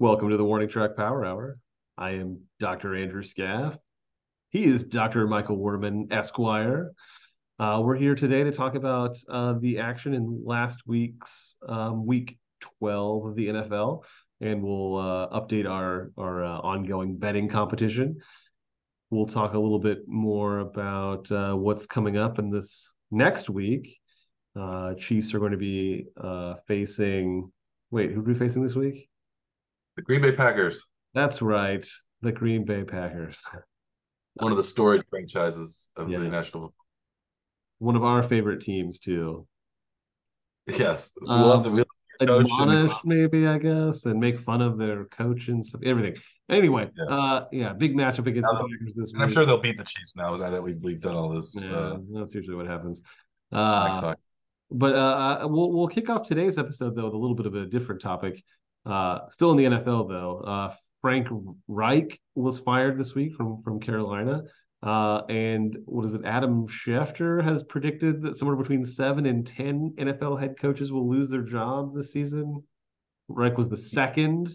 Welcome to the Warning Track Power Hour. I am Dr. Andrew Scaff. He is Dr. Michael Waterman, Esquire. Uh, we're here today to talk about uh, the action in last week's um, week 12 of the NFL, and we'll uh, update our, our uh, ongoing betting competition. We'll talk a little bit more about uh, what's coming up in this next week. Uh, Chiefs are going to be facing. Wait, who are we facing this week? The Green Bay Packers. That's right. The Green Bay Packers. One of the storied franchises of yes. the National. One of our favorite teams too. Yes, we um, love the we admonish maybe I guess and make fun of their coach and stuff, everything. Anyway, yeah, uh, yeah big matchup against now, the Packers this week. And I'm sure they'll beat the Chiefs now that we've, we've done all this. Yeah, uh, that's usually what happens. Uh, but uh, we'll we'll kick off today's episode though with a little bit of a different topic. Uh, still in the NFL though, uh, Frank Reich was fired this week from from Carolina. Uh, and what is it? Adam Schefter has predicted that somewhere between seven and ten NFL head coaches will lose their jobs this season. Reich was the 2nd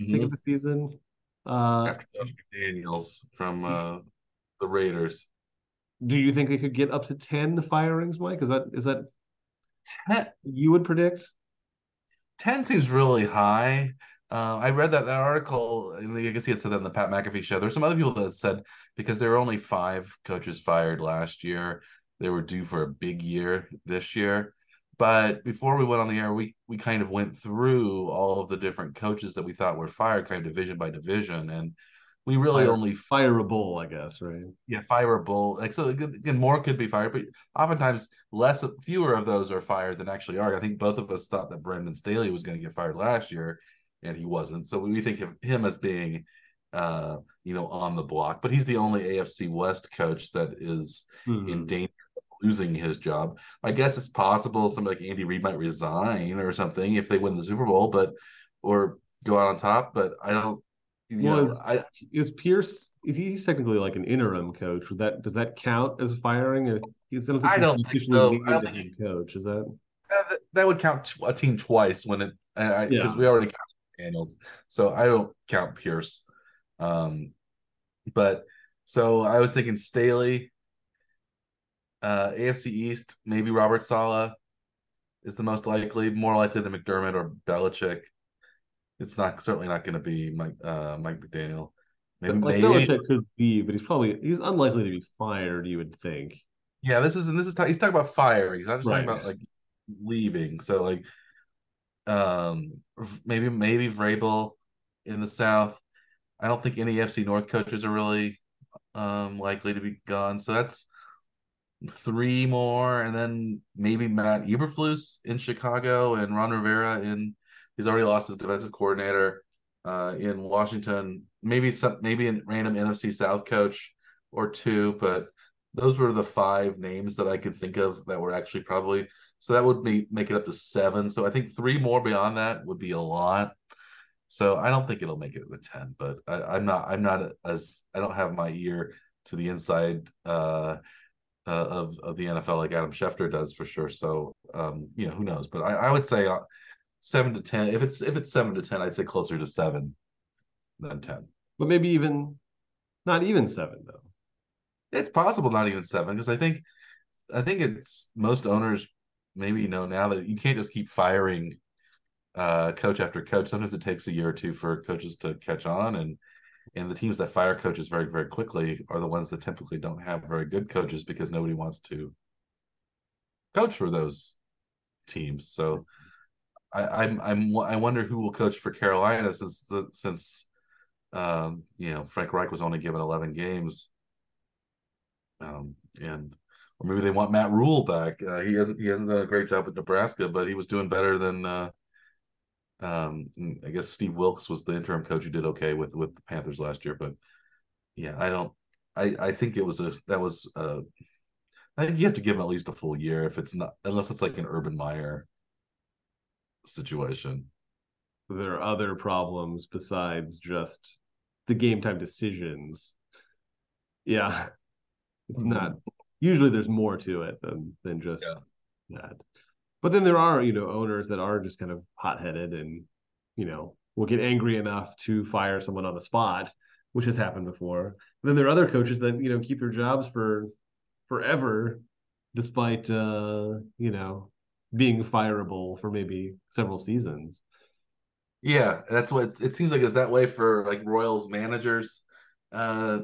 mm-hmm. pick of the season. Uh, After Josh McDaniels from uh, the Raiders. Do you think they could get up to ten firings, Mike? Is that is that ten? You would predict? 10 seems really high. Uh, I read that, that article, and I guess he had said that in the Pat McAfee show. There's some other people that said because there were only five coaches fired last year, they were due for a big year this year. But before we went on the air, we we kind of went through all of the different coaches that we thought were fired, kind of division by division, and we really only Fire, a bull, I guess, right? Yeah, fire a bull. Like so, again, more could be fired, but oftentimes less, fewer of those are fired than actually are. I think both of us thought that Brandon Staley was going to get fired last year, and he wasn't. So we think of him as being, uh, you know, on the block. But he's the only AFC West coach that is mm-hmm. in danger losing his job. I guess it's possible somebody like Andy Reid might resign or something if they win the Super Bowl, but or go out on top. But I don't was I, is Pierce is he technically like an interim coach? Would that does that count as firing? Or don't I don't think so. I don't think he, coach is that uh, that would count a team twice when it because yeah. we already count Daniels, so I don't count Pierce. Um, but so I was thinking Staley, uh, AFC East, maybe Robert Saleh is the most likely, more likely than McDermott or Belichick. It's not certainly not going to be Mike uh, Mike McDaniel. Maybe, like maybe. Belichick could be, but he's probably he's unlikely to be fired. You would think. Yeah, this is and this is he's talking about firing. He's not just right. talking about like leaving. So like, um, maybe maybe Vrabel in the South. I don't think any AFC North coaches are really um likely to be gone. So that's three more, and then maybe Matt Eberflus in Chicago and Ron Rivera in He's already lost his defensive coordinator uh, in Washington. Maybe some, maybe a random NFC South coach or two, but those were the five names that I could think of that were actually probably. So that would be make it up to seven. So I think three more beyond that would be a lot. So I don't think it'll make it to ten, but I, am not. I'm not as I don't have my ear to the inside uh, uh, of of the NFL like Adam Schefter does for sure. So um, you know who knows, but I, I would say uh, seven to ten. If it's if it's seven to ten, I'd say closer to seven than ten. But maybe even not even seven though. It's possible not even seven because I think I think it's most owners maybe know now that you can't just keep firing uh, coach after coach. Sometimes it takes a year or two for coaches to catch on, and and the teams that fire coaches very very quickly are the ones that typically don't have very good coaches because nobody wants to coach for those teams. So I, I'm I'm I wonder who will coach for Carolina since the since um, you know Frank Reich was only given 11 games, um, and or maybe they want Matt Rhule back. Uh, he hasn't he hasn't done a great job with Nebraska, but he was doing better than uh, um, I guess Steve Wilks was the interim coach who did okay with with the Panthers last year. But yeah, I don't. I I think it was a that was uh I think you have to give him at least a full year if it's not unless it's like an Urban Meyer situation. There are other problems besides just the game time decisions. Yeah. It's mm-hmm. not usually there's more to it than than just yeah. that. But then there are, you know, owners that are just kind of hot headed and, you know, will get angry enough to fire someone on the spot, which has happened before. And then there are other coaches that you know keep their jobs for forever, despite uh, you know being fireable for maybe several seasons. Yeah, that's what it seems like. Is that way for like Royals managers? Uh,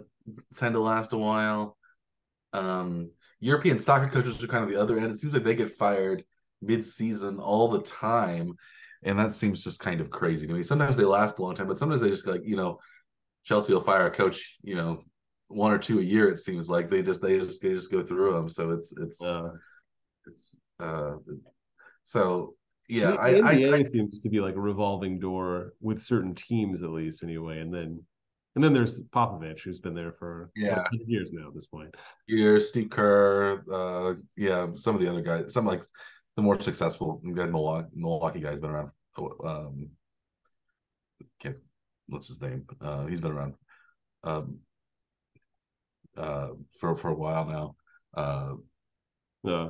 tend to last a while. Um, European soccer coaches are kind of the other end. It seems like they get fired mid-season all the time, and that seems just kind of crazy to me. Sometimes they last a long time, but sometimes they just like you know, Chelsea will fire a coach, you know, one or two a year. It seems like they just they just they just go through them. So it's it's uh, it's uh, so yeah. The, I, NBA I, I, seems to be like a revolving door with certain teams at least anyway, and then and then there's Popovich, who's been there for yeah years now at this point. Years, Steve Kerr, uh, yeah, some of the other guys, some like the more successful Milwaukee, Milwaukee guys been around. Um, can't what's his name? Uh, he's been around um, uh, for for a while now. Uh, yeah.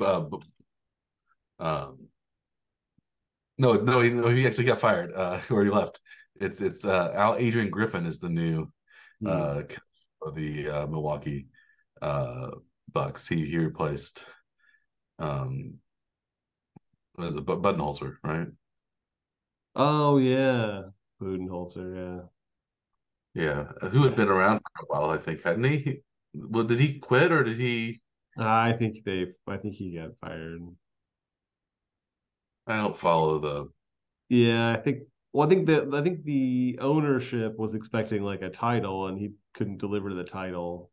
Uh, um, no, no, he, no, he actually got fired. Uh, where he left. It's it's uh, Al Adrian Griffin is the new uh of the uh, Milwaukee uh Bucks. He he replaced um was it Budenholzer, right? Oh yeah, Budenholzer, yeah, yeah. Who had been around for a while, I think, hadn't he? Well, did he quit or did he? I think they. I think he got fired. I don't follow the. Yeah, I think. Well, I think that I think the ownership was expecting like a title, and he couldn't deliver the title.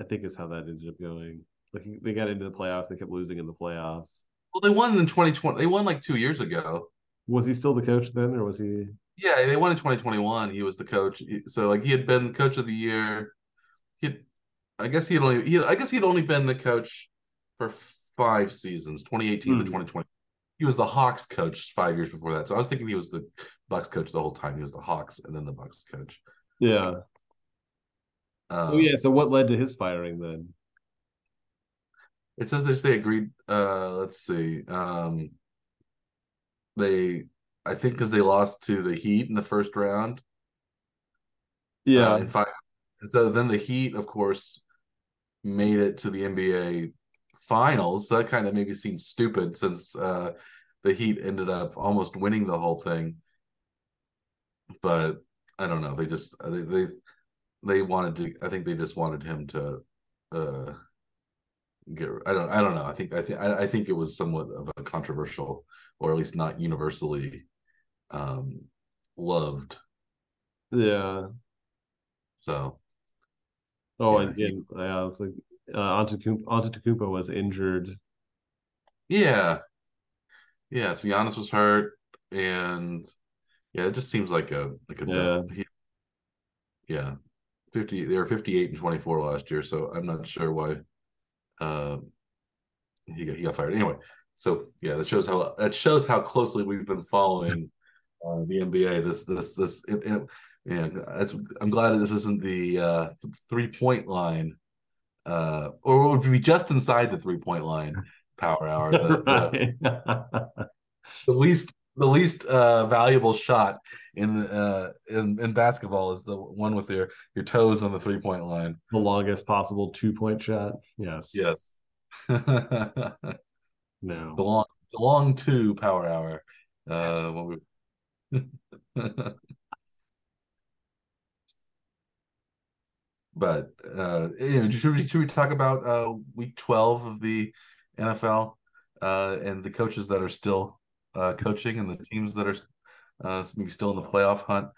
I think is how that ended up going. Like they got into the playoffs, they kept losing in the playoffs. Well, they won in 2020. They won like two years ago. Was he still the coach then, or was he? Yeah, they won in 2021. He was the coach. So like he had been coach of the year. I guess he had only. He, I guess he had only been the coach for five seasons, 2018 mm. to 2020. He was the Hawks coach five years before that. So I was thinking he was the Bucks coach the whole time. He was the Hawks and then the Bucks coach. Yeah. Um, so yeah. So what led to his firing then? It says that they agreed. Uh, let's see. Um, they, I think, because they lost to the Heat in the first round. Yeah. Uh, in five. And so then the Heat, of course, made it to the NBA finals. That kind of maybe seems stupid since uh, the Heat ended up almost winning the whole thing. But I don't know. They just they they, they wanted to. I think they just wanted him to uh, get I don't I don't know. I think I think I, think it was somewhat of a controversial or at least not universally um loved. Yeah. So Oh yeah, and again, yeah, it's like uh Antetokounmpo, was injured. Yeah. Yeah, so Giannis was hurt and yeah, it just seems like a like a yeah. He, yeah. 50 they were 58 and 24 last year, so I'm not sure why uh, he got, he got fired anyway. So yeah, that shows how that shows how closely we've been following uh, the NBA. This this this it, it, and that's I'm glad that this isn't the uh, three point line, uh, or it would be just inside the three point line. Power hour, the, the, the least the least uh, valuable shot in the uh, in in basketball is the one with your your toes on the three point line. The longest possible two point shot. Yes. Yes. no. The long the long two power hour. Uh, what but uh, you know, should we should we talk about uh, week twelve of the NFL uh, and the coaches that are still uh, coaching and the teams that are uh, maybe still in the playoff hunt.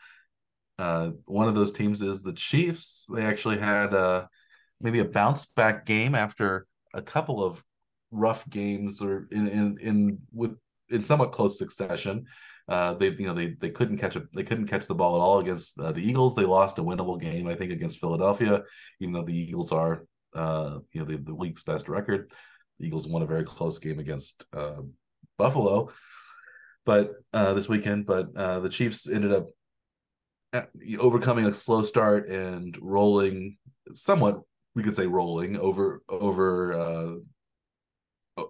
Uh, one of those teams is the Chiefs. They actually had maybe a bounce back game after a couple of rough games or in in, in with in somewhat close succession. Uh, they you know they they couldn't catch a they couldn't catch the ball at all against uh, the Eagles. They lost a winnable game I think against Philadelphia, even though the Eagles are uh, you know the, the league's best record. The Eagles won a very close game against uh, Buffalo, but uh, this weekend. But uh, the Chiefs ended up overcoming a slow start and rolling somewhat. We could say rolling over over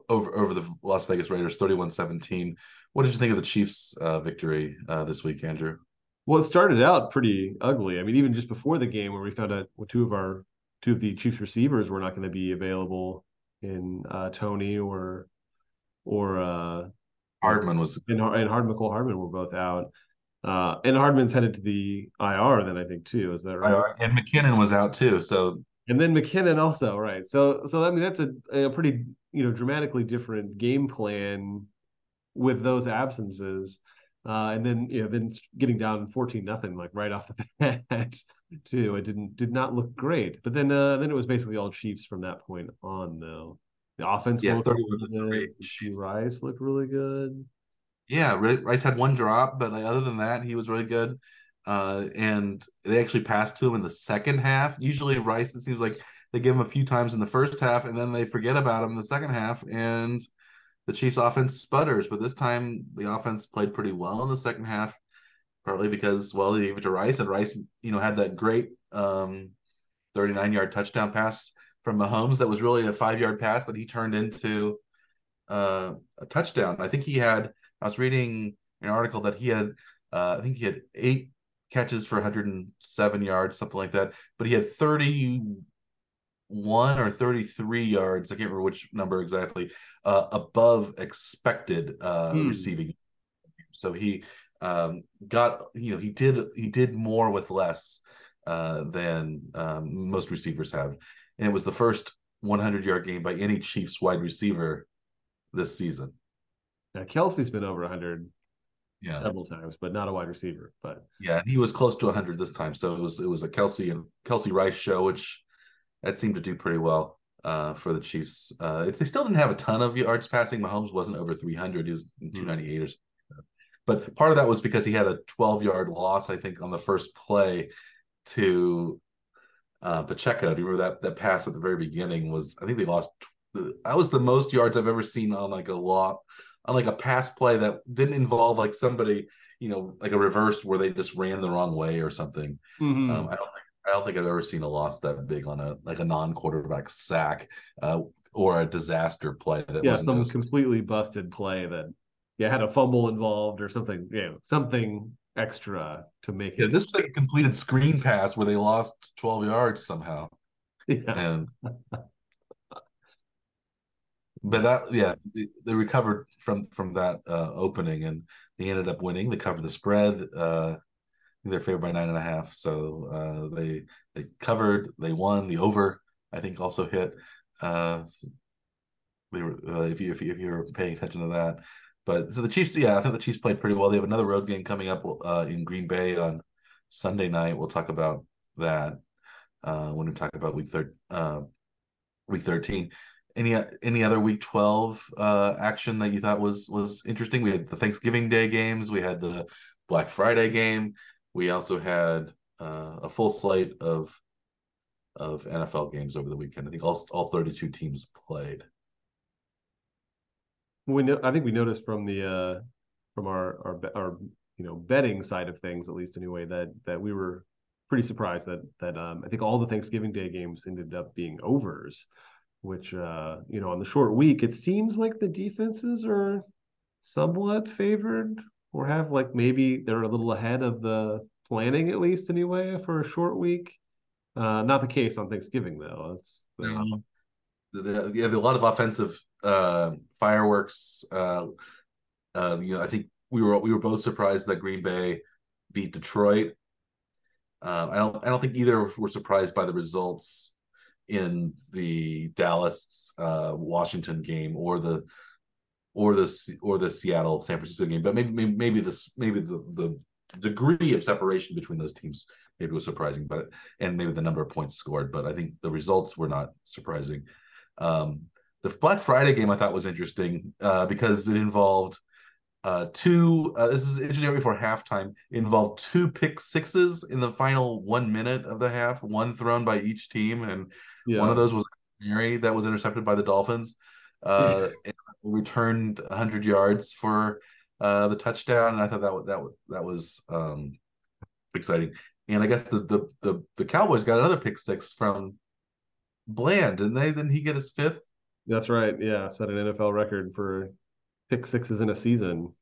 over over the Las Vegas Raiders 31-17. What did you think of the Chiefs uh, victory uh, this week, Andrew? Well, it started out pretty ugly. I mean, even just before the game, where we found out two of our two of the Chiefs receivers were not going to be available in uh, Toney or or uh, Hardman was and, and Hardman Mecole Hardman were both out. Uh, and Hardman's headed to the IR then I think too. Is that right? And McKinnon was out too. So and then McKinnon also right. So so I mean that's a, a pretty you know dramatically different game plan with those absences. Uh, and then you know then getting down 14 nothing like right off the bat too. It didn't did not look great. But then uh then it was basically all chiefs from that point on though. The offense yeah 31 Rice looked really good. Yeah Rice had one drop but like, other than that he was really good. Uh and they actually passed to him in the second half. Usually Rice it seems like they give him a few times in the first half and then they forget about him in the second half and the Chiefs offense sputters, but this time the offense played pretty well in the second half, partly because well they gave it to Rice and Rice, you know, had that great um 39 yard touchdown pass from Mahomes that was really a five yard pass that he turned into uh, a touchdown. I think he had I was reading an article that he had uh, I think he had eight catches for 107 yards, something like that, but he had 30 one or 33 yards. I can't remember which number exactly, uh, above expected uh, hmm. receiving. So he um, got, you know, he did he did more with less uh, than um, most receivers have, and it was the first 100 yard game by any Chiefs wide receiver this season. Yeah, Kelce's been over 100 yeah. several times, but not a wide receiver. But yeah, he was close to 100 this time. So it was it was a Kelce and Kelce Rice show, which that seemed to do pretty well uh, for the Chiefs. Uh, if they still didn't have a ton of yards passing, Mahomes wasn't over 300. He was hmm. 298 or something. But part of that was because he had a 12 yard loss, I think, on the first play to uh, Pacheco. Do you remember that that pass at the very beginning was? I think they lost. That was the most yards I've ever seen on like a lot on like a pass play that didn't involve like somebody, you know, like a reverse where they just ran the wrong way or something. Mm-hmm. Um, I don't think I don't think I've ever seen a loss that big on a like a non-quarterback sack uh, or a disaster play that yeah some just... completely busted play that yeah had a fumble involved or something you know something extra to make it. Yeah, this was like a completed screen pass where they lost 12 yards somehow. Yeah. And but that yeah, they, recovered from from that uh, opening and they ended up winning. They covered the spread. Uh, they're favored by nine and a half. So uh, they they covered, they won. The over, I think, also hit. Uh, they were uh, if you if you if you're paying attention to that. But so the Chiefs, yeah, I think the Chiefs played pretty well. They have another road game coming up uh, in Green Bay on Sunday night. We'll talk about that uh, when we talk about week third, uh, week thirteen. Any any other week twelve uh, action that you thought was was interesting? We had the Thanksgiving Day games. We had the Black Friday game. We also had uh, a full slate of of NFL games over the weekend. I think all all 32 teams played. We know, I think we noticed from the uh, from our our our you know betting side of things, at least anyway, that that we were pretty surprised that that um, I think all the Thanksgiving Day games ended up being overs, which uh, you know on the short week it seems like the defenses are somewhat favored or have like maybe they're a little ahead of the planning at least anyway for a short week. Uh, not the case on Thanksgiving though. It's the, the, yeah, a lot of offensive uh, fireworks. Uh, uh, you know, I think we were we were both surprised that Green Bay beat Detroit. Uh, I don't I don't think either of us were surprised by the results in the Dallas uh, Washington game or the or the or the Seattle San Francisco game, but maybe maybe, maybe this maybe the the degree of separation between those teams maybe was surprising, but and maybe the number of points scored, but I think the results were not surprising. Um, the Black Friday game I thought was interesting uh, because it involved uh, two. Uh, this is interesting before halftime. Involved two pick sixes in the final one minute of the half, one thrown by each team, and yeah. one of those was Mary that was intercepted by the Dolphins. Uh, returned 100 yards for uh, the touchdown, and I thought that that that was um, exciting. And I guess the, the the the Cowboys got another pick six from Bland, and they didn't he get his fifth? That's right. Yeah, set an NFL record for pick sixes in a season.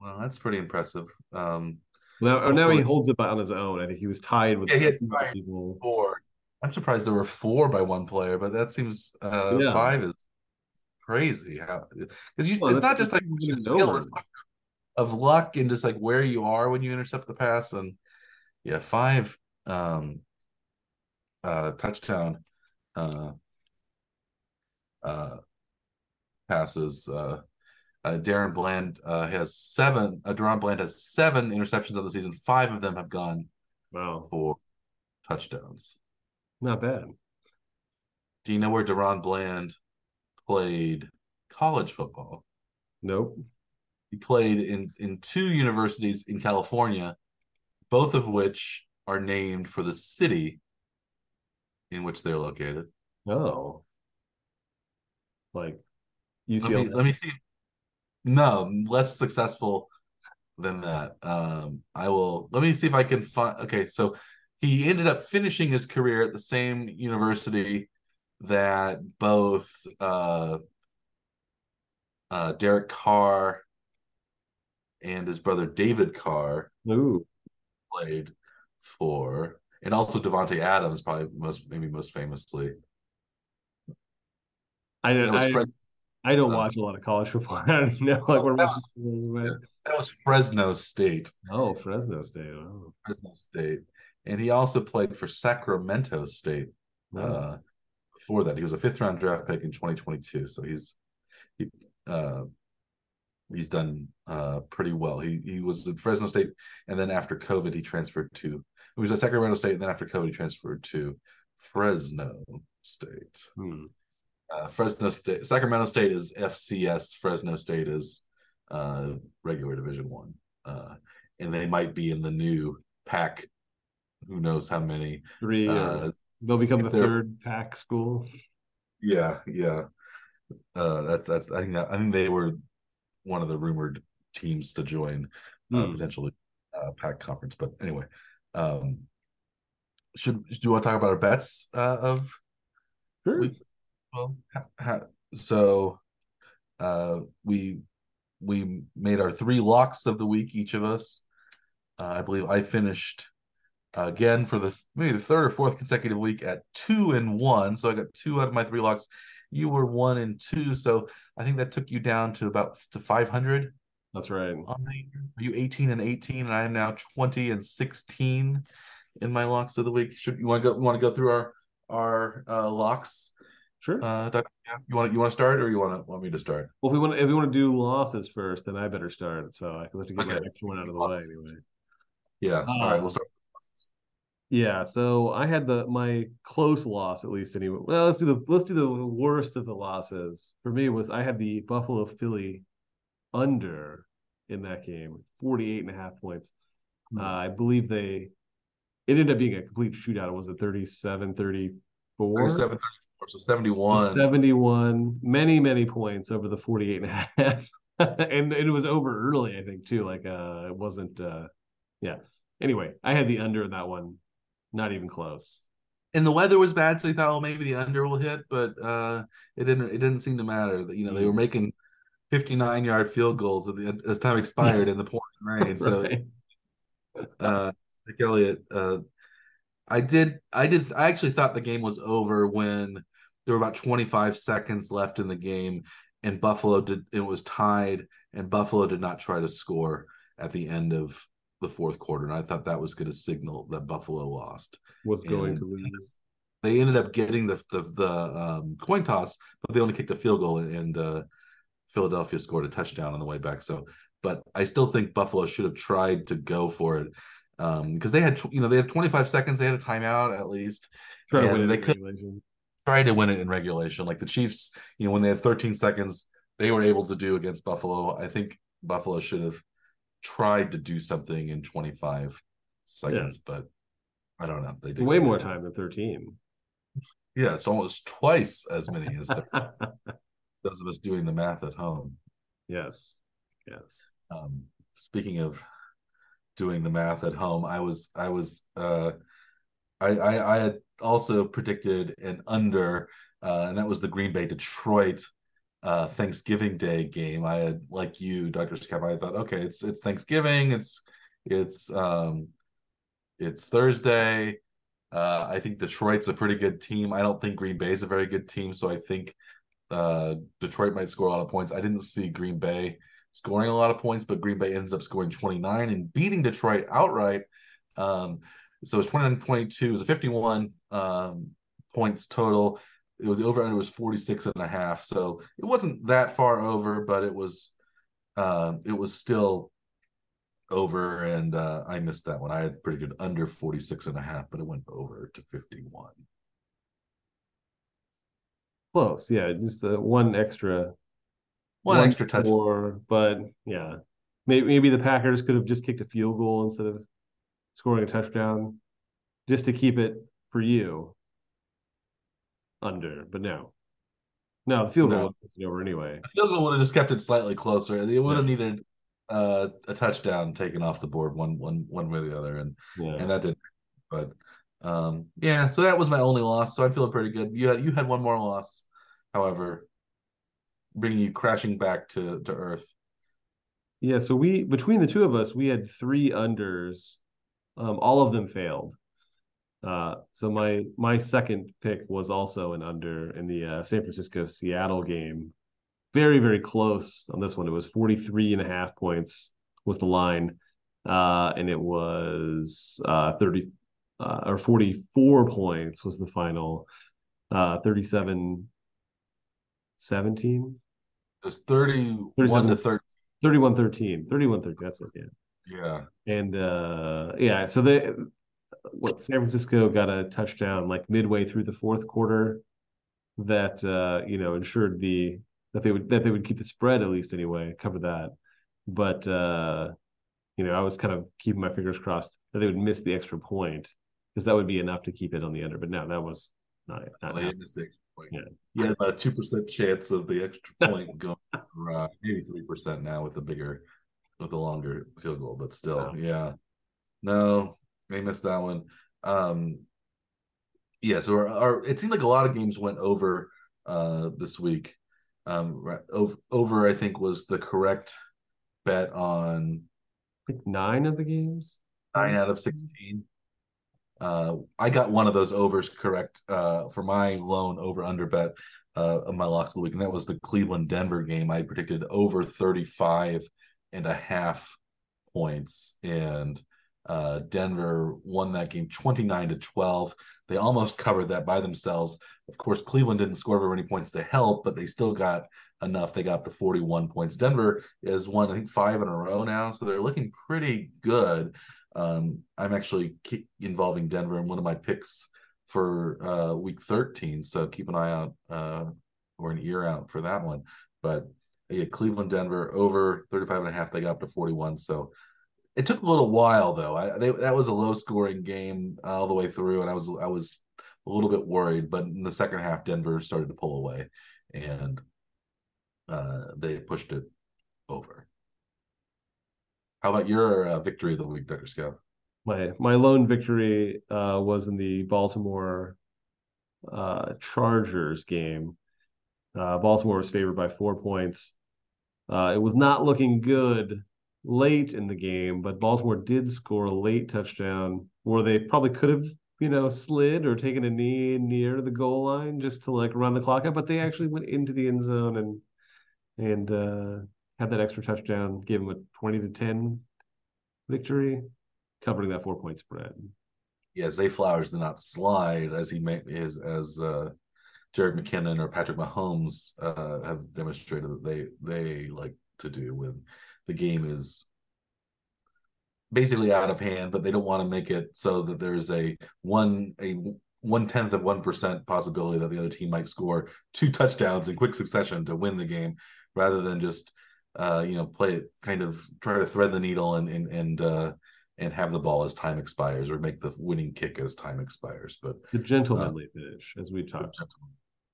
Well, that's pretty impressive. Um, now, now he holds it on his own. I think he was tied with yeah, people. Four. I'm surprised there were four by one player, but that seems uh, yeah. five is crazy. How because you well, it's not just like skill, it's of luck and just like where you are when you intercept the pass. And yeah, five um uh touchdown uh uh passes uh uh, DaRon Bland uh, has seven. Uh, DaRon Bland has seven interceptions of the season. Five of them have gone wow for touchdowns. Not bad. Do you know where DaRon Bland played college football? Nope. He played in in two universities in California, both of which are named for the city in which they're located. Oh. Like UCLA. Let me, let me see. No, less successful than that. Um, I will let me see if I can find okay, so he ended up finishing his career at the same university that both uh, uh, Derek Carr and his brother David Carr Ooh. played for, and also Davante Adams, probably most maybe most famously. I don't. I, Fred, I don't uh, watch a lot of college football. I don't know. Like, well, that, was, that was Fresno State. Oh, Fresno State. Oh. Fresno State, and he also played for Sacramento State. Oh. Uh, before that, he was a fifth round draft pick in 2022. So he's he uh, he's done uh, pretty well. He he was at Fresno State, and then after COVID, he transferred to he was at Sacramento State, and then after COVID, he transferred to Fresno State. Hmm. Uh, Fresno State, Sacramento State is FCS. Fresno State is uh, regular Division One, uh, and they might be in the new Pac. Who knows how many? Three. Uh, they'll become the third Pac school. Yeah, yeah. Uh, that's that's. I think that, I think they were one of the rumored teams to join uh, mm. potentially uh, Pac conference. But anyway, um, should do you want to talk about our bets uh, of? Sure. We, well, ha, ha, so uh, we we made our three locks of the week each of us. Uh, I believe I finished again for the maybe the third or fourth consecutive week at two and one. So I got two out of my three locks. You were one and two, so I think that took you down to about to five hundred. That's right. Are you eighteen and eighteen, and I am now twenty and sixteen in my locks of the week. Should you want to go? Want to go through our our uh, locks? Sure. Uh, you want you want to start, or you want to want me to start? Well, if we want if we want to do losses first, then I better start. So I can let you get okay. my extra one out of the losses. way anyway. Yeah. All right. We'll start. Yeah, so I had the my close loss at least anyway. Well, let's do the let's do the worst of the losses. For me was I had the Buffalo Philly under in that game, 48 and a half points. Mm-hmm. Uh, I believe they it ended up being a complete shootout. Was it 37 34? 37 34, so 71. 71, many many points over the 48 and a half. and, and it was over early, I think, too. Like uh it wasn't uh yeah. Anyway, I had the under in that one not even close. And the weather was bad, so he thought, well, maybe the under will hit, but uh, it didn't. It didn't seem to matter. That you know they were mm. making fifty-nine yard field goals the, as time expired in the pouring rain. So, uh, Nick Elliott, uh, I did. I did. I actually thought the game was over when there were about twenty-five seconds left in the game, and Buffalo did. It was tied, and Buffalo did not try to score at the end of the fourth quarter, and I thought that was going to signal that Buffalo lost. Was going to lose. They ended up getting the the, the um, coin toss, but they only kicked a field goal, and uh, Philadelphia scored a touchdown on the way back. So, but I still think Buffalo should have tried to go for it because um, they had you know they had 25 seconds, they had a timeout at least, try and they could try to win it in regulation. Like the Chiefs, you know, when they had 13 seconds, they were able to do against Buffalo. I think Buffalo should have tried to do something in 25 seconds, yeah. but I don't know. They did way more time than 13. Yeah, it's almost twice as many as those of us doing the math at home. Yes. Yes. Um, speaking of doing the math at home, I was I was uh I, I, I had also predicted an under, uh, and that was the Green Bay Detroit uh, Thanksgiving Day game. I had like you, Dr. Scaff, I thought, okay, it's it's Thanksgiving, it's it's um it's Thursday. Uh, I think Detroit's a pretty good team. I don't think Green Bay is a very good team, so I think uh, Detroit might score a lot of points. I didn't see Green Bay scoring a lot of points, but Green Bay ends up scoring 29 and beating Detroit outright. Um, so it's 29 22. It was a 51 um, points total. It was over under was 46 and a half. So it wasn't that far over, but it was uh, it was still over and uh, I missed that one. I had pretty good under 46 and a half, but it went over to 51. Close. Yeah, just uh, one extra one, one extra touch more, but yeah. Maybe maybe the Packers could have just kicked a field goal instead of scoring a touchdown just to keep it for you under, but no. No, the field goal no. over anyway. The field goal would have just kept it slightly closer. They would have yeah. needed uh, a touchdown taken off the board one one one way or the other, and yeah. and that didn't. But um, yeah, so that was my only loss. So I'm feeling pretty good. You had you had one more loss, however, bringing you crashing back to to earth. Yeah, so we between the two of us, we had three unders. Um, all of them failed. Uh, so my my second pick was also an under in the uh, San Francisco Seattle game. Very very close on this one. It was 43 and a half points was the line. Uh, and it was uh, 30 uh, or 44 points was the final. Uh, 37 17 it was 31 to 13 31 13 31 13 that's it yeah yeah and uh yeah so they what San Francisco got a touchdown like midway through the fourth quarter that uh, you know ensured the that they would that they would keep the spread at least anyway, cover that. But uh, you know, I was kind of keeping my fingers crossed that they would miss the extra point because that would be enough to keep it on the under. But no, that was not. not well, missed the extra point. Yeah, you had about two percent chance of the extra point going, uh, maybe three percent now with the bigger, with the longer field goal. But still, yeah, no, they missed that one. Um, yeah, so our, our, it seemed like a lot of games went over uh, this week. Um, over, over, I think, was the correct bet on Like nine of the games. Nine out of sixteen. Uh, I got one of those overs correct uh, for my lone over under bet uh, of my locks of the week, and that was the Cleveland Denver game. I predicted over 35 and a half points, and uh, Denver won that game 29 to 12. They almost covered that by themselves. Of course, Cleveland didn't score very many points to help, but they still got enough. They got up to 41 points. Denver is won, I think, five in a row now. So they're looking pretty good. Um, I'm actually involving Denver in one of my picks for uh, week 13. So keep an eye out uh, or an ear out for that one. But yeah, Cleveland, Denver over 35 and a half. They got up to 41. So it took a little while though. I they, that was a low scoring game all the way through, and I was I was a little bit worried. But in the second half, Denver started to pull away, and uh, they pushed it over. How about your uh, victory of the week, Dr. Scaff? My my lone victory uh, was in the Baltimore uh, Chargers game. Uh, Baltimore was favored by four points. Uh, it was not looking good late in the game, but Baltimore did score a late touchdown where they probably could have, you know, slid or taken a knee near the goal line just to like run the clock out, but they actually went into the end zone and and uh, had that extra touchdown, gave them a twenty to ten victory, covering that four point spread. Yeah, Zay Flowers did not slide as he made his as uh Jerick McKinnon or Patrick Mahomes uh, have demonstrated that they they like to do when the game is basically out of hand, but they don't want to make it so that there's a one a one tenth of one percent possibility that the other team might score two touchdowns in quick succession to win the game, rather than just uh, you know play it kind of try to thread the needle and and and uh, and have the ball as time expires or make the winning kick as time expires. But the gentlemanly uh, finish, as we talked.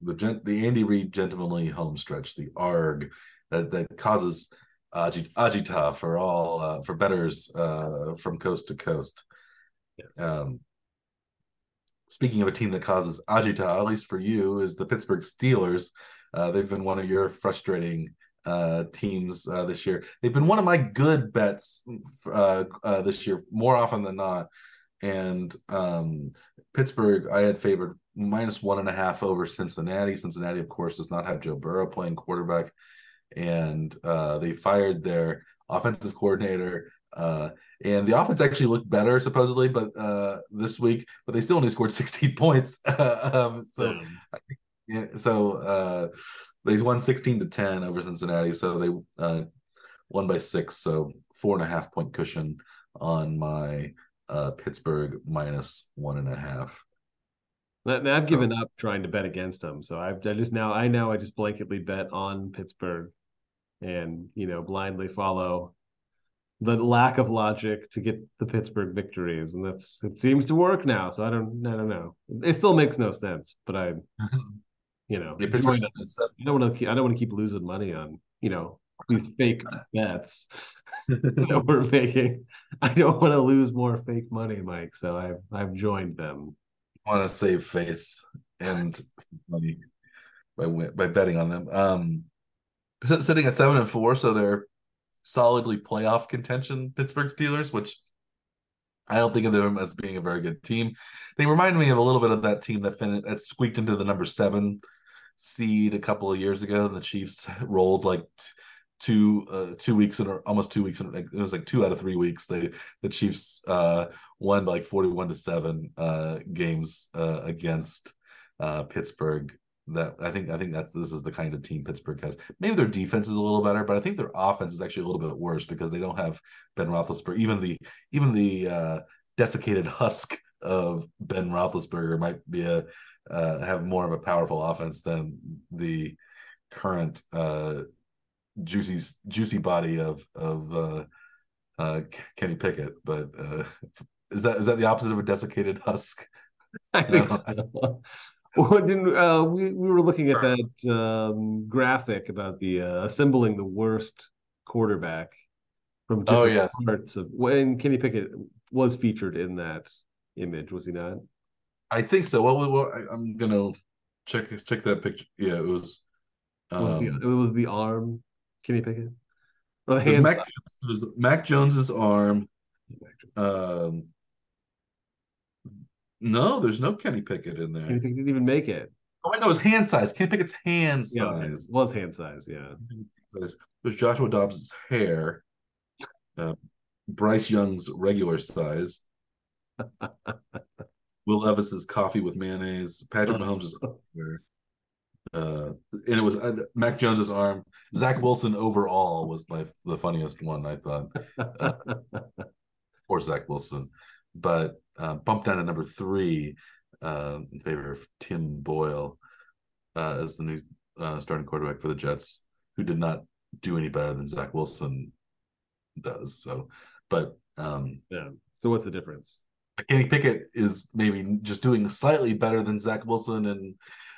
The, the the Andy Reid gentlemanly home stretch, the ARG that that causes agita for all uh, for betters uh, from coast to coast. Yes. Um, speaking of a team that causes agita, at least for you, is the Pittsburgh Steelers. Uh, they've been one of your frustrating uh, teams uh, this year. They've been one of my good bets uh, uh, this year more often than not. And um, Pittsburgh, I had favored minus one and a half over Cincinnati. Cincinnati, of course, does not have Joe Burrow playing quarterback, and uh, they fired their offensive coordinator. Uh, and the offense actually looked better supposedly, but uh, this week, but they still only scored 16 points. um, so, yeah. so uh, they won 16 to 10 over Cincinnati. So they uh, won by six. So four and a half point cushion on my uh, Pittsburgh minus one and a half. I've so, given up trying to bet against them. So I've I just now I now I just blanketly bet on Pittsburgh and you know blindly follow the lack of logic to get the Pittsburgh victories, and that's it seems to work now. So I don't I don't know. It still makes no sense, but I you know yeah, I don't want to I don't want to keep losing money on you know these fake bets that we're making. I don't want to lose more fake money, Mike. So I've I've joined them. I want to save face and money by by betting on them. Um, sitting at seven and four, so they're solidly playoff contention. Pittsburgh Steelers, which I don't think of them as being a very good team. They remind me of a little bit of that team that fin- that squeaked into the number seven seed a couple of years ago, and the Chiefs rolled like t- two uh, two weeks in almost two weeks in it was like two out of three weeks. They the Chiefs uh, won like forty one to seven uh, games uh, against uh, Pittsburgh that I think I think that's this is the kind of team Pittsburgh has. Maybe their defense is a little better, but I think their offense is actually a little bit worse because they don't have Ben Roethlisberger. Even the even the uh, desiccated husk of Ben Roethlisberger might be a uh, have more of a powerful offense than the current uh, juicy juicy body of of uh, uh, Kenny Pickett. But uh, is that is that the opposite of a desiccated husk? I think so. Well, didn't, uh, we, we were looking at that um, graphic about the uh, assembling the worst quarterback from oh, different oh, yes. parts of when Kenny Pickett was featured in that image, was he not? I think so. Well, well I, am gonna check check that picture. Yeah, it was. Um, was the, um, it was the arm, Kenny Pickett, or the hand. Mac, Jones's, Mac Jones's arm. Um, no, there's no Kenny Pickett in there. Kenny Pickett didn't even make it. Oh, I know it's hand size. Kenny Pickett's hand size. Yeah, it was hand size. Yeah. There's Joshua Dobbs' hair. Uh, Bryce Young's regular size. Will Levis's coffee with mayonnaise. Patrick Mahomes' is uh, and it was uh, Mac Jones's arm. Zach Wilson overall was my the funniest one I thought. Uh, or Zach Wilson, but uh, bumped down to number three uh, in favor of Tim Boyle uh, as the new uh, starting quarterback for the Jets, who did not do any better than Zach Wilson does. So, but um, yeah. So what's the difference? Kenny Pickett is maybe just doing slightly better than Zach Wilson, and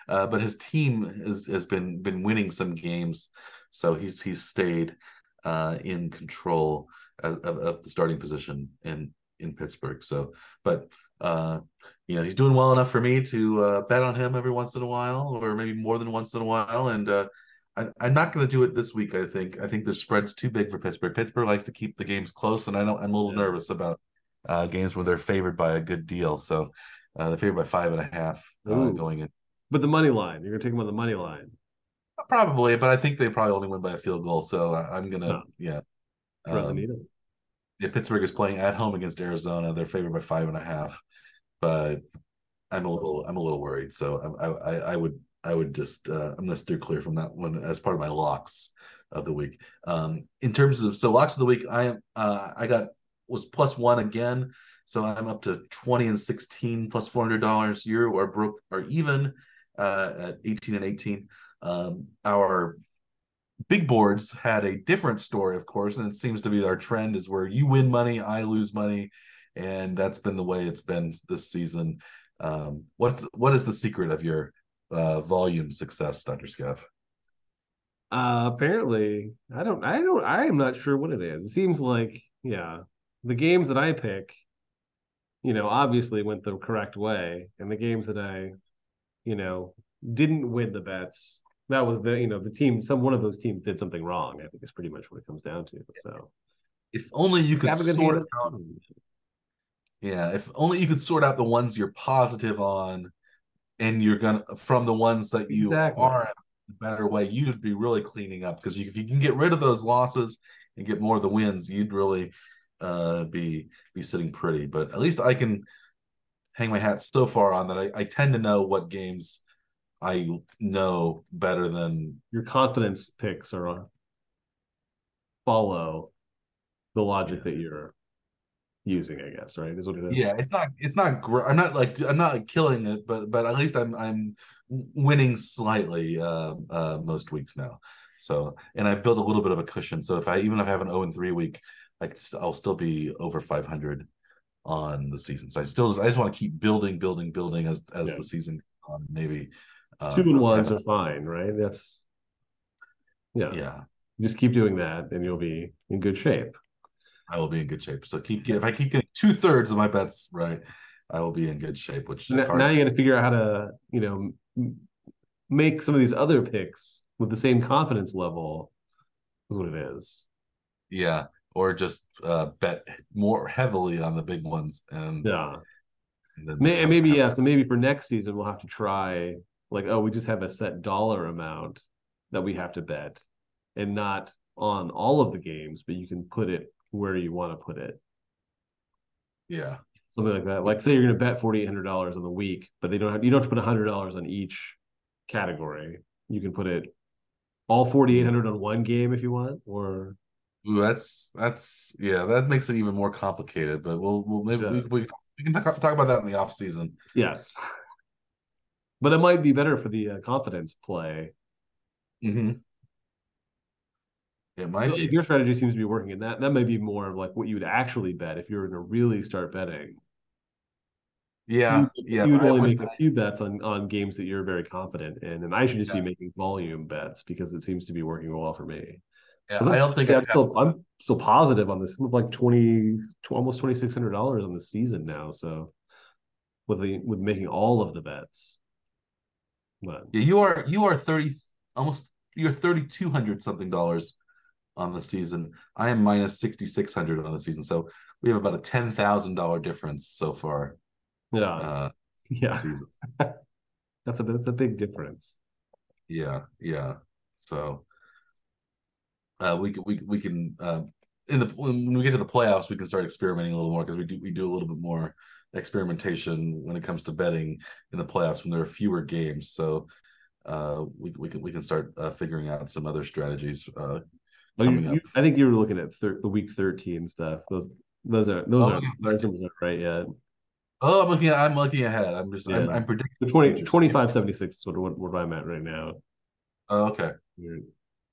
uh, but his team has has been been winning some games, so he's he's stayed uh, in control of, of, the starting position in in Pittsburgh. So, but uh, you know, he's doing well enough for me to uh, bet on him every once in a while, or maybe more than once in a while. And uh, I, am not going to do it this week. I think. I think the spread's too big for Pittsburgh. Pittsburgh likes to keep the games close, and I know I'm a little yeah. nervous about uh, games where they're favored by a good deal. So uh, they're favored by five and a half uh, going in. But the money line, you're going to take them on the money line. Probably, but I think they probably only win by a field goal. So I, am gonna, yeah. Um, yeah, Pittsburgh is playing at home against Arizona. They're favored by five and a half, but I'm a little I'm a little worried. So I I, I would I would just uh, I'm gonna steer clear from that one as part of my locks of the week. Um, in terms of so locks of the week, I am uh, I got was plus one again, so I'm up to twenty and sixteen plus four hundred dollars. You are broke or even uh, at eighteen and eighteen. Um, our big boards had a different story, of course, and it seems to be our trend is where you win money, I lose money, and that's been the way it's been this season. Um, what's what is the secret of your uh, volume success, Dr. Scaff? Uh, apparently, I don't, I don't, I am not sure what it is. It seems like, yeah, the games that I pick, you know, obviously went the correct way, and the games that I, you know, didn't win the bets, that was the you know the team. Some one of those teams did something wrong. I think is pretty much what it comes down to. So, if only you could sort out. Yeah, if only you could sort out the ones you're positive on, and you're gonna from the ones that you exactly. are a better way, you'd be really cleaning up because if you can get rid of those losses and get more of the wins, you'd really uh, be be sitting pretty. But at least I can hang my hat so far on that I, I tend to know what games I know better than your confidence picks are on follow the logic yeah. that you're using i guess right is what it is yeah it's not it's not great i'm not like i'm not like killing it but but at least i'm i'm winning slightly uh uh most weeks now so and i've built a little bit of a cushion so if i even if i have an 0 and 3 week I can st- I'll still be over 500 on the season. So I still just I just want to keep building, building, building as as yeah. the season on. Maybe two and ones are fine, right? That's yeah, yeah. Just keep doing that, and you'll be in good shape. I will be in good shape. So keep if I keep getting two thirds of my bets right, I will be in good shape. Which is now, now you got to figure out how to you know make some of these other picks with the same confidence level. Is what it is. Yeah, or just uh, bet more heavily on the big ones. And yeah, and maybe, maybe yeah. So maybe for next season we'll have to try like oh we just have a set dollar amount that we have to bet, and not on all of the games, but you can put it where you want to put it. Yeah. Something like that. Like say you're going to bet forty eight hundred dollars on the week, but they don't have you don't have to put hundred dollars on each category. You can put it all forty eight hundred on one game if you want, or Ooh, that's that's yeah, that makes it even more complicated. But we'll we'll maybe yeah. we, we, we, can talk, talk about that in the off season. Yes, but it might be better for the uh, confidence play. Mm-hmm. It might be. Your strategy seems to be working, and that that may be more of like what you would actually bet if you were to really start betting. Yeah, you, yeah. You would only make a few bets on on games that you're very confident in, and I should just yeah. be making volume bets because it seems to be working well for me. Yeah, I don't think yeah, I'm still I'm still positive on this. I'm like 20, almost twenty six hundred dollars on the season now. So with the with making all of the bets. But yeah, you are you are thirty almost you're thirty two hundred something dollars on the season. I am minus sixty six hundred on the season. So we have about a ten thousand dollar difference so far. Yeah. Uh, yeah. that's a that's a big difference. Yeah, yeah. So uh, we can we we can uh, in the when we get to the playoffs, we can start experimenting a little more because we do we do a little bit more experimentation when it comes to betting in the playoffs when there are fewer games. So uh, we we can we can start uh, figuring out some other strategies. Uh, oh, you, you, I think you were looking at thir- the week thirteen stuff. Those those are those oh, are those numbers right yet. Oh, I'm looking. At, I'm looking ahead. I'm just. Yeah. I'm, I'm predicting. The 20, 2576 is what, what, what I'm at right now. Oh, okay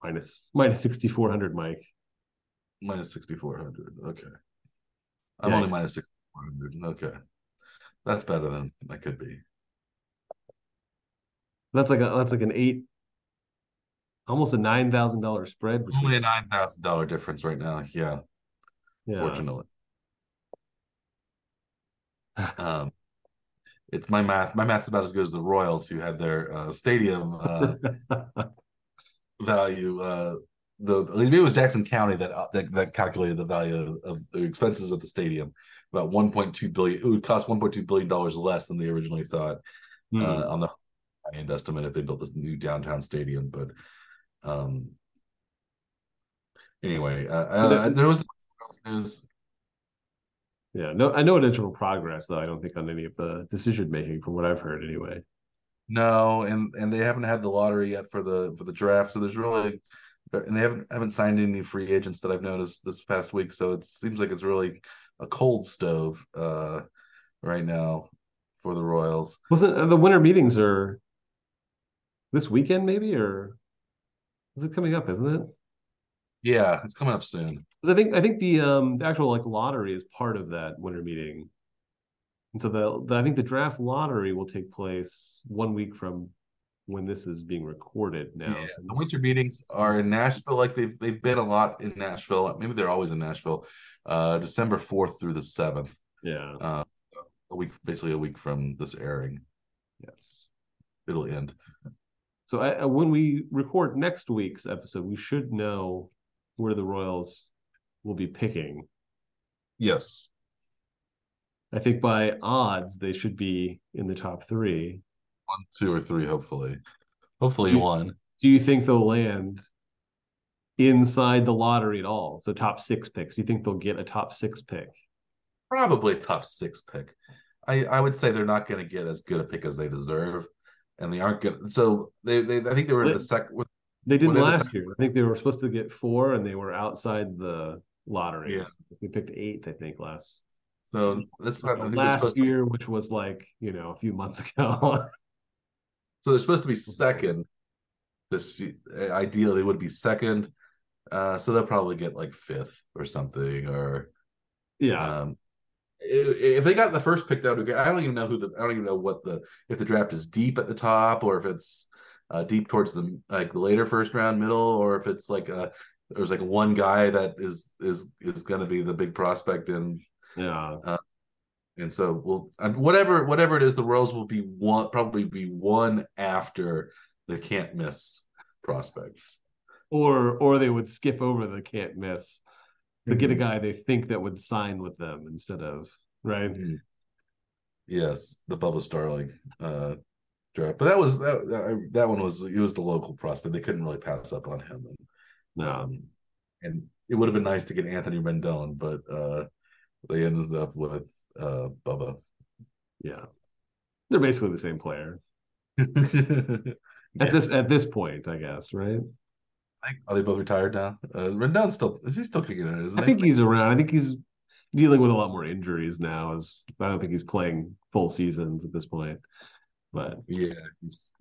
minus minus 6400 mike minus 6400 okay i'm only minus 6400 okay that's better than i could be. That's like a that's like an eight almost a nine thousand dollar spread between... only a nine thousand dollar difference right now yeah. Yeah. Fortunately. Um it's my math my math's about as good as the royals who had their uh, stadium uh value. Uh, the at maybe it was Jackson County that uh, that, that calculated the value of, of, the expenses of the stadium about 1.2 billion. It would cost 1.2 billion dollars less than they originally thought mm. uh, on the end estimate if they built this new downtown stadium. But um, anyway, uh, uh, there was news. Yeah, no, I know additional progress though. I don't think on any of the decision making from what I've heard anyway. No, and and they haven't had the lottery yet for the for the draft, so there's really and they haven't haven't signed any free agents that I've noticed this past week. So it seems like it's really a cold stove uh, right now for the Royals. Wasn't uh, the winter meetings are this weekend maybe or is it coming up? Isn't it? Yeah, it's coming up soon. I think I think the um the actual like lottery is part of that winter meeting. And so the, the I think the draft lottery will take place one week from when this is being recorded now. Yeah, the winter meetings are in Nashville, like they've they've been a lot in Nashville. Maybe they're always in Nashville. Uh, December fourth through the seventh. Yeah. Uh, a week, basically a week from this airing. Yes, it'll end. So I, when we record next week's episode, we should know where the Royals will be picking. Yes. I think by odds they should be in the top three. One, two, or three, hopefully. Hopefully do you, one. Do you think they'll land inside the lottery at all? So top six picks. Do you think they'll get a top six pick? Probably top six pick. I, I would say they're not going to get as good a pick as they deserve, and they aren't good. So they, they I think they were in the second. They did last the year. I think they were supposed to get four, and they were outside the lottery. Yeah. We picked eighth, I think, last. So this part, last year, to... which was like you know a few months ago. So they're supposed to be second. This ideally they would be second. Uh, so they'll probably get like fifth or something, or yeah. Um, if they got the first pick, that would be I don't even know who the I don't even know what the if the draft is deep at the top or if it's uh, deep towards the like the later first round, middle, or if it's like a there's like one guy that is is is going to be the big prospect and yeah. Uh, and so we'll whatever whatever it is, the Royals will be one probably be one after the can't miss prospects, or or they would skip over the can't miss to get a mm-hmm. guy they think that would sign with them instead of right. Mm-hmm. Yes, the Bubba Starling uh, draft, but that was that, that, that one was it was the local prospect. They couldn't really pass up on him, and no, um, and it would have been nice to get Anthony Rendon, but uh, they ended up with uh, Bubba. Yeah, they're basically the same player. yes. At this at this point, I guess, right? are they both retired now? Uh, Rendon still is he still kicking it? I think he's around. I think he's dealing with a lot more injuries now. As I don't think he's playing full seasons at this point. But yeah, he's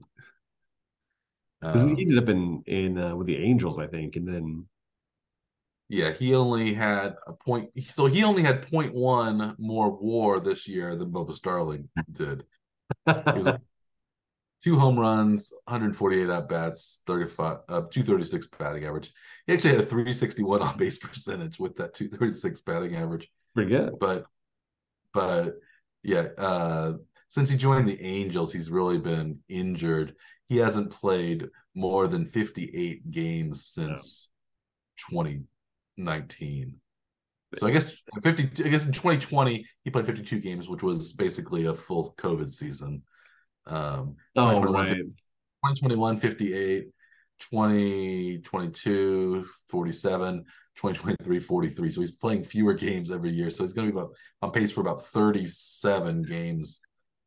because um, he ended up in in uh, with the Angels, I think, and then yeah, he only had a point. So he only had 0.1 more WAR this year than Bubba Starling did. Two home runs, 148 at bats, 35, uh, 236 batting average. He actually had a 361 on base percentage with that 236 batting average. Pretty good. But, but yeah, uh, since he joined the Angels, he's really been injured. He hasn't played more than 58 games since 2019. So I guess 50. I guess in 2020 he played 52 games, which was basically a full COVID season. Um, oh, right. 2021, 58, 2022, 47, 2023, 43. So he's playing fewer games every year. So he's going to be about on pace for about 37 games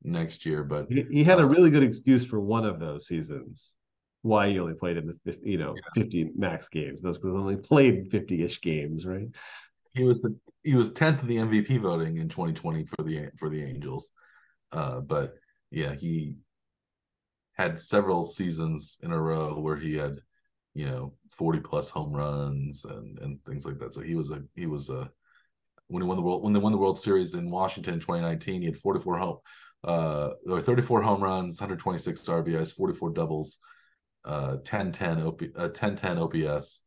next year. But he, he had uh, a really good excuse for one of those seasons why he only played in the you know yeah. 50 max games. Those because only played 50-ish games, right? He was the he was 10th in the MVP voting in 2020 for the for the Angels. Uh, but yeah, he had several seasons in a row where he had, you know, 40 plus home runs and and things like that. So he was a he was a when he won the world when they won the World Series in Washington in 2019, he had 44 home uh or 34 home runs, 126 RBIs, 44 doubles, uh 10 10 OP, uh, 10 10 OPS.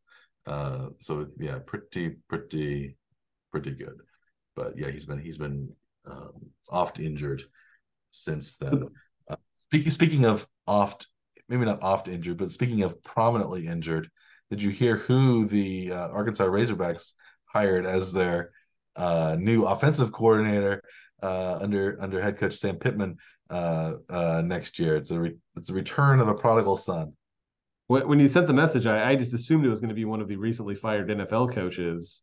Uh so yeah, pretty pretty pretty good. But yeah, he's been he's been um, oft injured since then. Uh, speaking speaking of oft, maybe not oft injured, but speaking of prominently injured, did you hear who the uh, Arkansas Razorbacks hired as their uh, new offensive coordinator uh, under under head coach Sam Pittman uh, uh, next year? It's a re- it's a return of a prodigal son. When you sent the message, I, I just assumed it was going to be one of the recently fired NFL coaches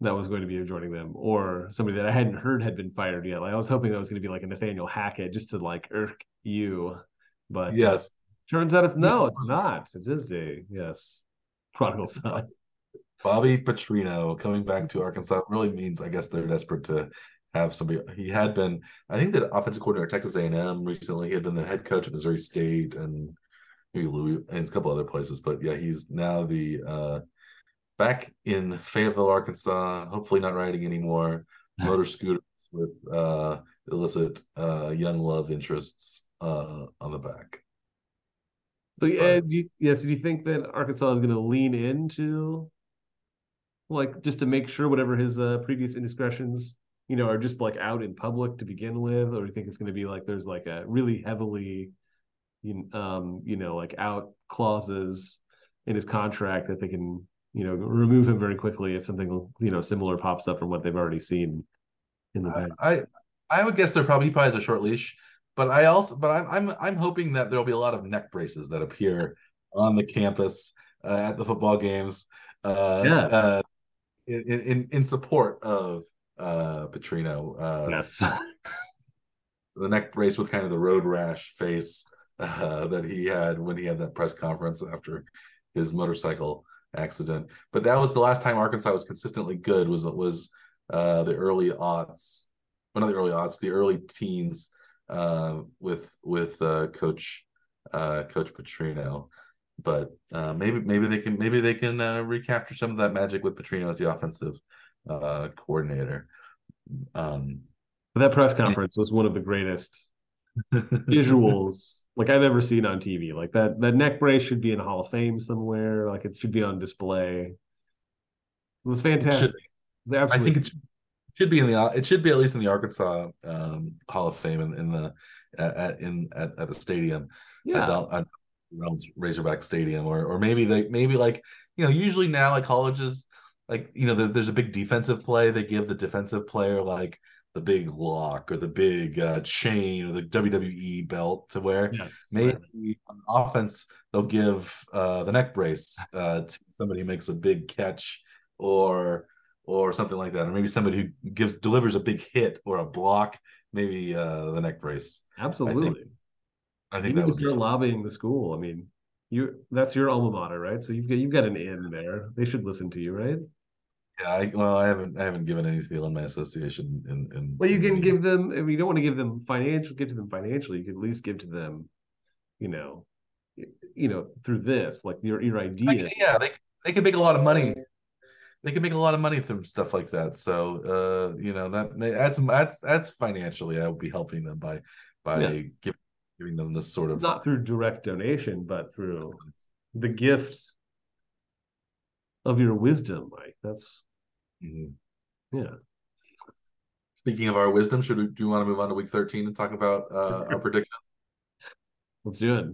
that was going to be joining them, or somebody that I hadn't heard had been fired yet. Like I was hoping that was going to be like a Nathaniel Hackett just to like irk you, but yes, uh, turns out it's no, it's not. It is a yes, prodigal son. Bobby Petrino coming back to Arkansas really means, I guess, they're desperate to have somebody. He had been, I think, the offensive coordinator at Texas A&M recently. He had been the head coach at Missouri State and maybe Louis and a couple other places. But yeah, he's now the uh, back in Fayetteville, Arkansas, hopefully not riding anymore motor scooters with uh, illicit uh, young love interests uh, on the back. So yeah, do you, yeah. So do you think that Arkansas is going to lean into, like, just to make sure whatever his uh, previous indiscretions you know, are just like out in public to begin with, or do you think it's going to be like there's like a really heavily, um, you know, like out clauses in his contract that they can, you know, remove him very quickly if something you know similar pops up from what they've already seen in the past. I I would guess there probably he probably has a short leash, but I also but I'm I'm I'm hoping that there'll be a lot of neck braces that appear on the campus uh, at the football games. Uh, yes. Uh, in, in in support of uh Petrino. Uh, yes. the neck brace with kind of the road rash face uh, that he had when he had that press conference after his motorcycle accident. But that was the last time Arkansas was consistently good. Was was uh, the early aughts, well, not the early aughts, the early teens uh, with with uh, Coach uh, Coach Petrino. But uh, maybe maybe they can maybe they can uh, recapture some of that magic with Petrino as the offensive uh, coordinator. Um, that press conference was one of the greatest visuals like I've ever seen on TV. Like that that neck brace should be in a Hall of Fame somewhere. Like it should be on display. It was fantastic. It was I think it should be in the it should be at least in the Arkansas um, Hall of Fame in, in the at in at, at the stadium. Yeah. At, at Reynolds Razorback Stadium, or or maybe they maybe like you know usually now like colleges like you know there's a big defensive play they give the defensive player like the big lock or the big uh, chain or the WWE belt to wear. Yes, maybe right. on offense they'll give uh, the neck brace uh, to somebody who makes a big catch or or something like that, or maybe somebody who gives delivers a big hit or a block. Maybe uh, the neck brace. Absolutely. I think, I think that you're lobbying the school. I mean, you that's your alma mater, right? So you've got you've got an in there. They should listen to you, right? Yeah, I, well, I haven't I haven't given any to the alumni association. In, in well, you can give them. If you don't want to give them financial, give to them financially. You can at least give to them, you know, you know, through this, like your your idea. yeah, they they can make a lot of money. They can make a lot of money from stuff like that. So, uh, you know, that that's that's that's financially, I would be helping them by by yeah. giving giving them this sort of not through direct donation, but through the gifts of your wisdom, Mike. That's mm-hmm. yeah. Speaking of our wisdom, should we, do you want to move on to week 13 and talk about uh, our prediction? Let's do it.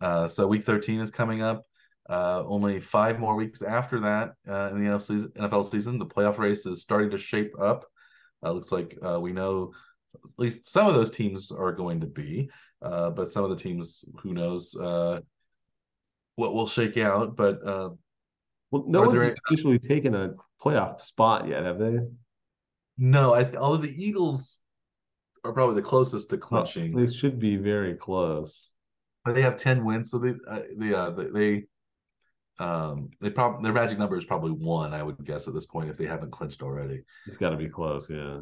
Uh, so week 13 is coming up. Uh, only five more weeks after that uh, in the NFL season. The playoff race is starting to shape up. Uh, looks like uh, we know at least some of those teams are going to be, uh, but some of the teams, who knows uh, what will shake out. But uh, well, no one's there... officially taken a playoff spot yet, have they? No, I th- although the Eagles are probably the closest to clinching. Well, they should be very close. They have ten wins, so they uh, they uh, they um they probably their magic number is probably one. I would guess at this point if they haven't clinched already. It's got to be close, yeah.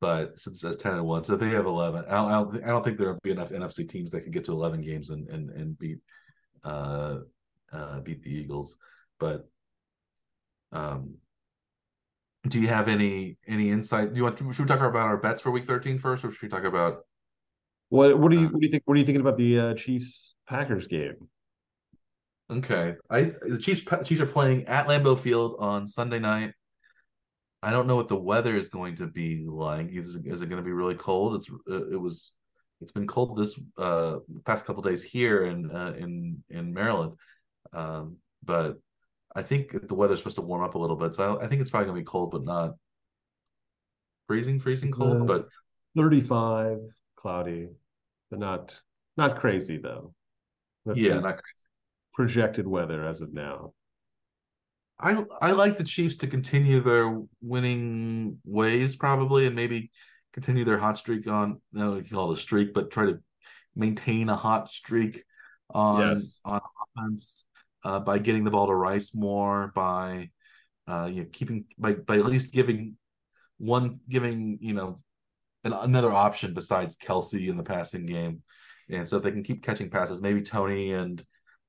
But since it says ten and one, so if they have eleven, I don't, I don't, I don't think there'll be enough NFC teams that could get to eleven games and and and beat uh uh, beat the Eagles. But um, do you have any any insight? Do you want to, should we talk about our bets for Week 13 first, or should we talk about what? What do you uh, what do you think? What are you thinking about the uh, Chiefs Packers game? Okay, I the Chiefs Chiefs are playing at Lambeau Field on Sunday night. I don't know what the weather is going to be like. Is, is it going to be really cold? It's uh, it was it's been cold this uh past couple days here in uh, in in Maryland. Um, but I think the weather's supposed to warm up a little bit, so I, I think it's probably gonna be cold, but not freezing, freezing cold. Uh, but 35, cloudy, but not not crazy though. That's yeah, not crazy. Projected weather as of now. I I like the Chiefs to continue their winning ways, probably, and maybe continue their hot streak on. No, you call it a streak, but try to maintain a hot streak on yes. on offense uh, by getting the ball to Rice more, by uh, you know keeping by by at least giving one giving you know an, another option besides Kelce in the passing game, and so if they can keep catching passes, maybe Toney and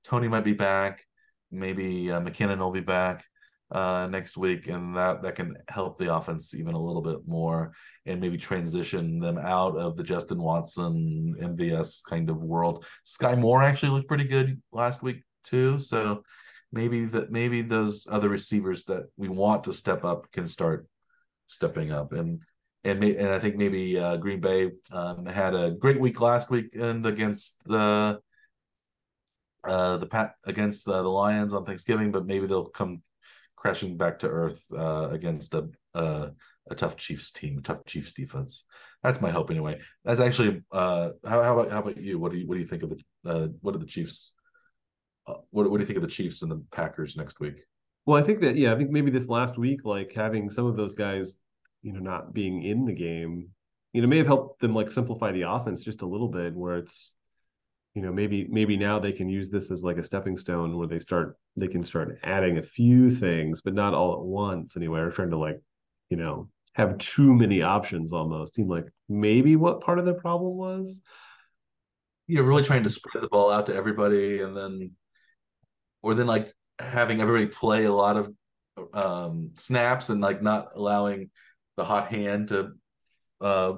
Toney might be back, maybe uh, McKinnon will be back uh, next week, and that that can help the offense even a little bit more, and maybe transition them out of the Justin Watson MVS kind of world. Skyy Moore actually looked pretty good last week too. So maybe that maybe those other receivers that we want to step up can start stepping up and and may, and I think maybe uh, Green Bay um, had a great week last weekend against the uh, the pat against the, the Lions on Thanksgiving, but maybe they'll come crashing back to earth uh, against a, a, a tough Chiefs team, tough Chiefs defense. That's my hope anyway. That's actually uh, how, how about how about you? What do you what do you think of the uh, what are the Chiefs? Uh, what what do you think of the Chiefs and the Packers next week? Well, I think that yeah, I think maybe this last week, like having some of those guys you know, not being in the game, you know, may have helped them like simplify the offense just a little bit where it's, you know, maybe maybe now they can use this as like a stepping stone where they start they can start adding a few things, but not all at once anyway, or trying to like, you know, have too many options almost. Seemed like maybe what part of the problem was. You're really trying to spread the ball out to everybody and then or then like having everybody play a lot of um snaps and like not allowing the hot hand to, uh,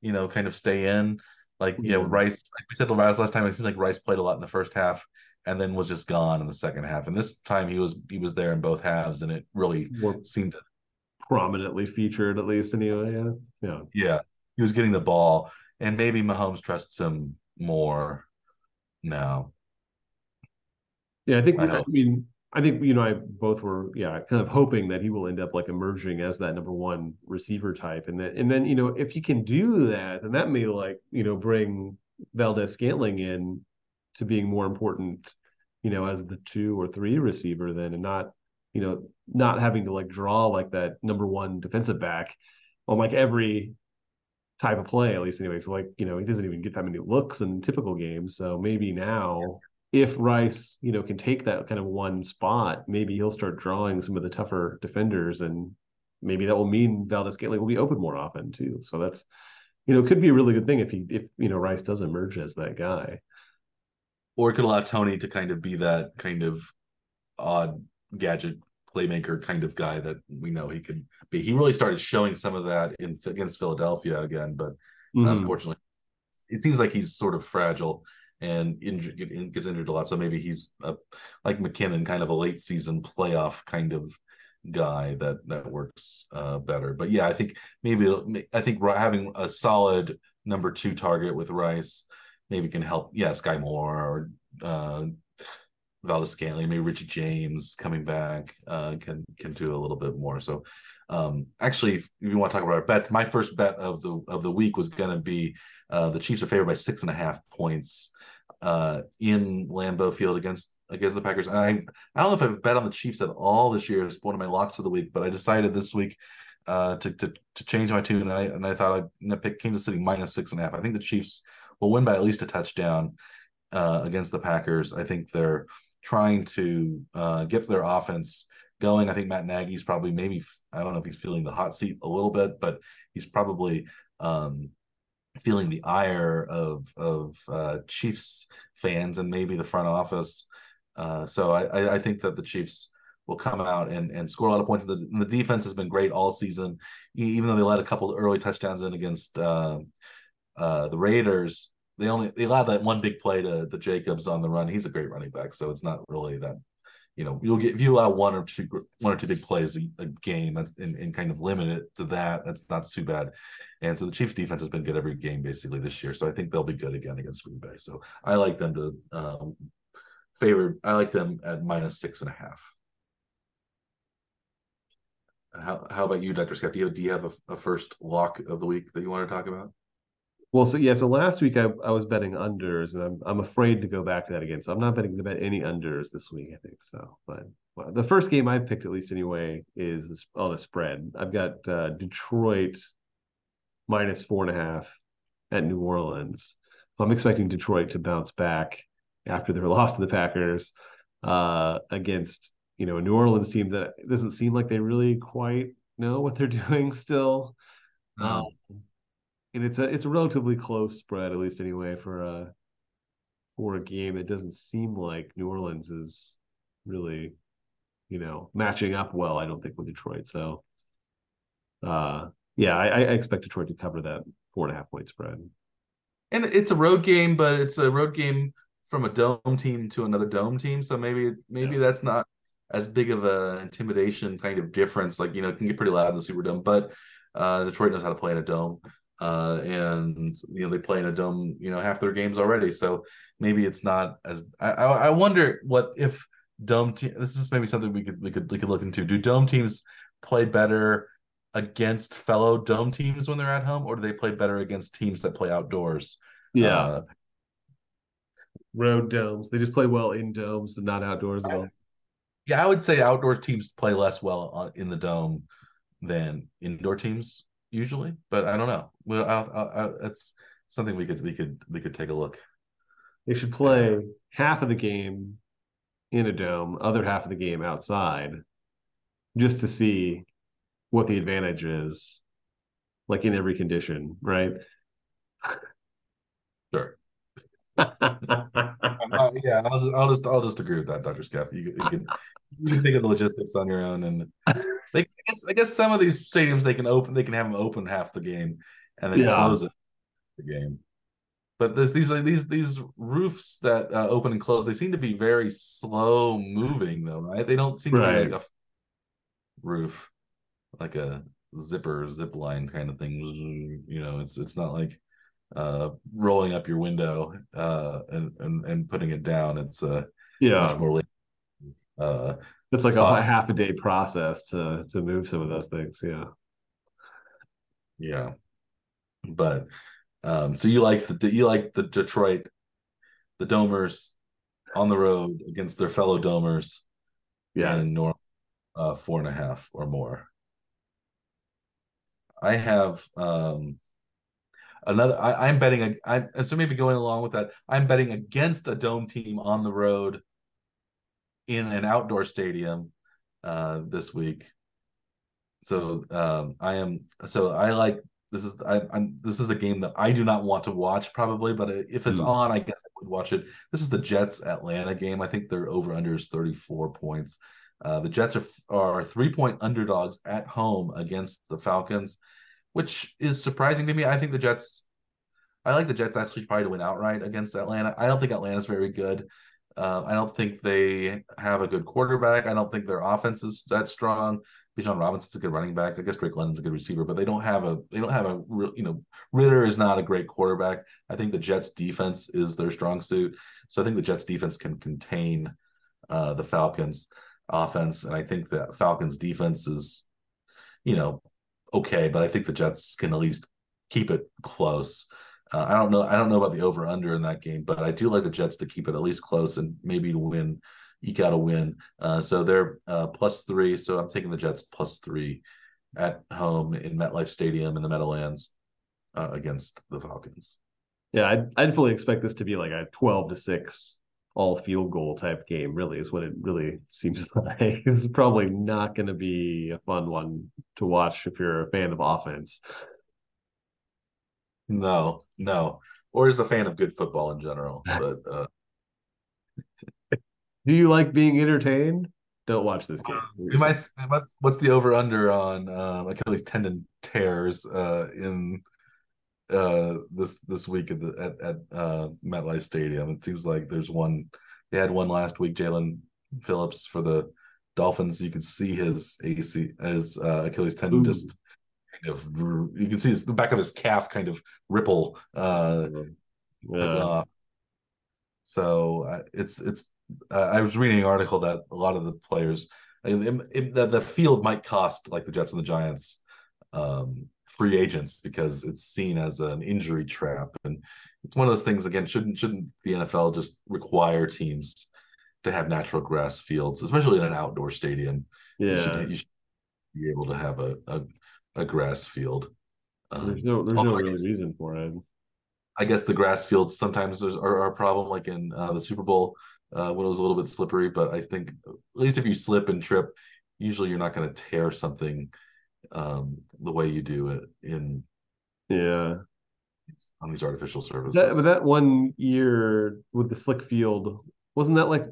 you know, kind of stay in. Like you know, Rice, like we said the last last time, it seemed like Rice played a lot in the first half and then was just gone in the second half. And this time he was he was there in both halves, and it really More seemed to prominently featured at least anyway. Yeah, yeah, yeah. He was getting the ball, and maybe Mahomes trusts him more now. Yeah, I think I, I mean I think you know I both were yeah kind of hoping that he will end up like emerging as that number one receiver type, and then and then you know if you can do that, then that may like you know bring Valdes-Scantling in to being more important, you know, as the two or three receiver then, and not you know not having to like draw like that number one defensive back on like every type of play at least anyway. So like you know he doesn't even get that many looks in typical games, so maybe now if Rice, you know, can take that kind of one spot, maybe he'll start drawing some of the tougher defenders, and maybe that will mean Valdes-Scantling will be open more often too. So that's, you know, could be a really good thing if he, if you know, Rice does emerge as that guy. Or it could allow Toney to kind of be that kind of odd gadget playmaker kind of guy that we know he could be. He really started showing some of that in against Philadelphia again, but mm-hmm. unfortunately, it seems like he's sort of fragile and injured, gets injured a lot. So maybe he's a, like McKinnon, kind of a late season playoff kind of guy that that works uh, better. But yeah, I think maybe I think having a solid number two target with Rice maybe can help. Yeah, Skyy Moore or uh, Valdes-Scantling, maybe Richie James coming back uh, can can do a little bit more. So um, actually, if you want to talk about our bets, my first bet of the of the week was going to be uh, the Chiefs are favored by six and a half points uh, in Lambeau Field against against the Packers. And I I don't know if I've bet on the Chiefs at all this year. It's one of my locks of the week, but I decided this week uh, to, to to change my tune, and I and I thought I'd pick Kansas City minus six and a half. I think the Chiefs will win by at least a touchdown uh, against the Packers. I think they're trying to uh, get their offense going. I think Matt Nagy's probably maybe I don't know if he's feeling the hot seat a little bit, but he's probably um, feeling the ire of of uh, Chiefs fans and maybe the front office. Uh, so I, I think that the Chiefs will come out and, and score a lot of points. The, the defense has been great all season, even though they let a couple early touchdowns in against uh, uh, the Raiders. They only they allowed that one big play to the Jacobs on the run. He's a great running back, so it's not really that you know you'll get if you allow one or two one or two big plays a, a game that's and, and kind of limit it to that that's not too bad. And so the chiefs defense has been good every game basically this year so i think they'll be good again against green bay. So i like them to um, favor i like them at minus six and a half. How, how about you dr scott? Do you, do you have a, a first lock of the week that you want to talk about well, so yeah, so last week I, I was betting unders, and I'm I'm afraid to go back to that again. So I'm not betting to bet any unders this week. I think so. But well, the first game I picked, at least anyway, is on a spread. I've got uh, Detroit minus four and a half at New Orleans. So I'm expecting Detroit to bounce back after their loss to the Packers uh, against you know a New Orleans team that doesn't seem like they really quite know what they're doing still. Um, and it's a it's a relatively close spread, at least anyway, for a for a game. It doesn't seem like New Orleans is really, you know, matching up well. I don't think with Detroit. So, uh, yeah, I, I expect Detroit to cover that four and a half point spread. And it's a road game, but it's a road game from a dome team to another dome team. So maybe maybe yeah. that's not as big of an intimidation kind of difference. Like you know, it can get pretty loud in the Superdome, but uh, Detroit knows how to play in a dome, uh, and you know they play in a dome. You know, half their games already, so maybe it's not as. I, I wonder what if dome team. This is maybe something we could we could we could look into. Do dome teams play better against fellow dome teams when they're at home, or do they play better against teams that play outdoors? Yeah. Uh, Road domes. They just play well in domes and not outdoors at all. Yeah, I would say outdoor teams play less well in the dome than indoor teams usually, but I don't know. Well, I'll, I'll, that's something we could we could we could take a look. They should play half of the game in a dome, other half of the game outside, just to see what the advantage is, like in every condition, right? Sure. uh, yeah, I'll just, I'll just I'll just agree with that, Doctor Scaff. You, you, can you can think of the logistics on your own, and they, I guess I guess some of these stadiums they can open they can have them open half the game and then yeah. close it the game. But there's these these these roofs that uh, open and close. They seem to be very slow moving, though, right? They don't seem right. to be like a roof, like a zipper zip line kind of thing. You know, it's it's not like uh, rolling up your window uh, and, and and putting it down. It's uh, yeah much more. Uh, it's like thought. a half a day process to to move some of those things. Yeah. Yeah, but um, so you like the you like the Detroit, the Domers on the road against their fellow Domers. Yeah, in norm uh, four and a half or more. I have um another I, am betting I so maybe going along with that, I'm betting against a dome team on the road in an outdoor stadium uh this week. So um I am so I like this is I, am this is a game that I do not want to watch probably, but if it's mm. on, I guess I would watch it. This is the Jets Atlanta game. I think their over under is 34 points. Uh, the Jets are are three point underdogs at home against the Falcons which is surprising to me. I think the Jets, I like the Jets actually probably to win outright against Atlanta. I don't think Atlanta's very good. Uh, I don't think they have a good quarterback. I don't think their offense is that strong. Bijan Robinson's a good running back. I guess Drake London's a good receiver, but they don't have a they don't have a you know Ridder is not a great quarterback. I think the Jets defense is their strong suit. So I think the Jets defense can contain uh, the Falcons offense, and I think that Falcons defense is you know okay, but I think the Jets can at least keep it close. Uh, I don't know. I don't know about the over under in that game, but I do like the Jets to keep it at least close and maybe to win, eke out a win. Uh, so they're uh, plus three. So I'm taking the Jets plus three at home in MetLife Stadium in the Meadowlands uh, against the Falcons. Yeah, I'd, I'd fully expect this to be like a 12 to six all field goal type game really is what it really seems like. It's probably not going to be a fun one to watch if you're a fan of offense. No no. Or as a fan of good football in general but uh. Do you like being entertained? Don't watch this game. You might what's, what's the over under on um achilles tendon tears uh in uh this this week at the at, at uh MetLife Stadium. It seems like there's one they had one last week, Jaelan Phillips for the Dolphins. You could see his AC his uh, Achilles tendon Ooh. just kind of you can see his, the back of his calf kind of ripple uh yeah. Uh, so uh, it's it's uh, I was reading an article that a lot of the players it, it, the, the field might cost like the Jets and the Giants um free agents because it's seen as an injury trap. And it's one of those things again shouldn't shouldn't the NFL just require teams to have natural grass fields especially in an outdoor stadium? Yeah you should, you should be able to have a a, a grass field. Um, there's no there's no real reason for it. I guess the grass fields sometimes are, are a problem like in uh, the Super Bowl uh, when it was a little bit slippery but I think at least if you slip and trip usually you're not going to tear something um, the way you do it in yeah on these artificial surfaces. That, but that one year with the slick field, wasn't that like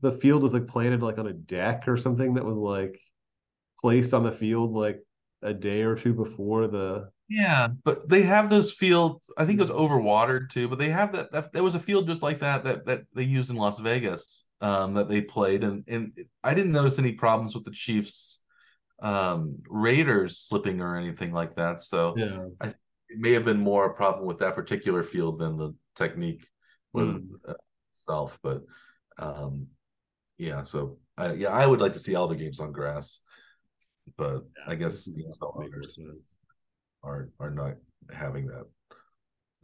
the field was like planted like on a deck or something that was like placed on the field like a day or two before the Yeah, but they have those fields. I think it was overwatered too, but they have that, that. There was a field just like that that that they used in Las Vegas um, that they played, and and I didn't notice any problems with the Chiefs um, Raiders slipping or anything like that. So yeah, I it may have been more a problem with that particular field than the technique with mm. itself. But um, yeah, so I, yeah, I would like to see all the games on grass, but yeah, I guess the are are not having that.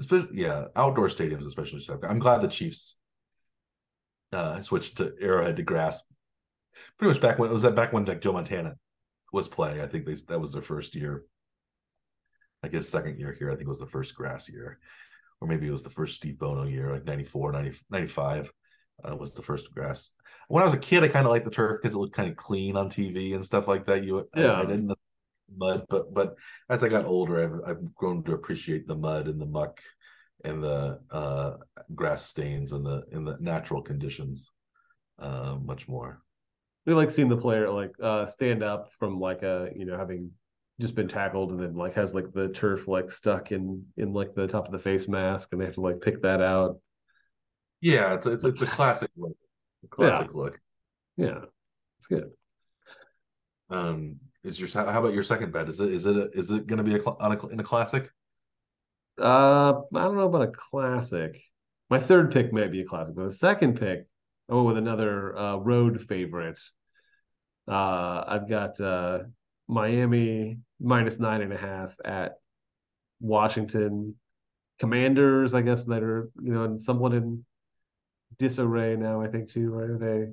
Especially, yeah, outdoor stadiums especially. I'm glad the Chiefs uh, switched to Arrowhead to grass. Pretty much back when was that back when like Joe Montana was playing. I think they that was their first year. I guess second year here. I think it was the first grass year, or maybe it was the first Steve Bono year, like 94, 90, 95 uh, was the first grass. When I was a kid, I kind of liked the turf because it looked kind of clean on TV and stuff like that. You, yeah, I, I didn't mud, but but as I got older, I've I've grown to appreciate the mud and the muck and the uh, grass stains and the in the natural conditions uh, much more. We like seeing the player like uh, stand up from like a you know having just been tackled and then like has like the turf like stuck in in like the top of the face mask and they have to like pick that out. Yeah, it's it's it's a classic look. A classic yeah. look. Yeah, it's good. Um, is your how about your second bet? Is it is it a, is it going to be a, on a in a classic? Uh, I don't know about a classic. My third pick might be a classic, but the second pick, I went with another uh, road favorite. Uh, I've got uh, Miami minus nine and a half at Washington Commanders. I guess that are you know somewhat in disarray now. I think too. Right? Are they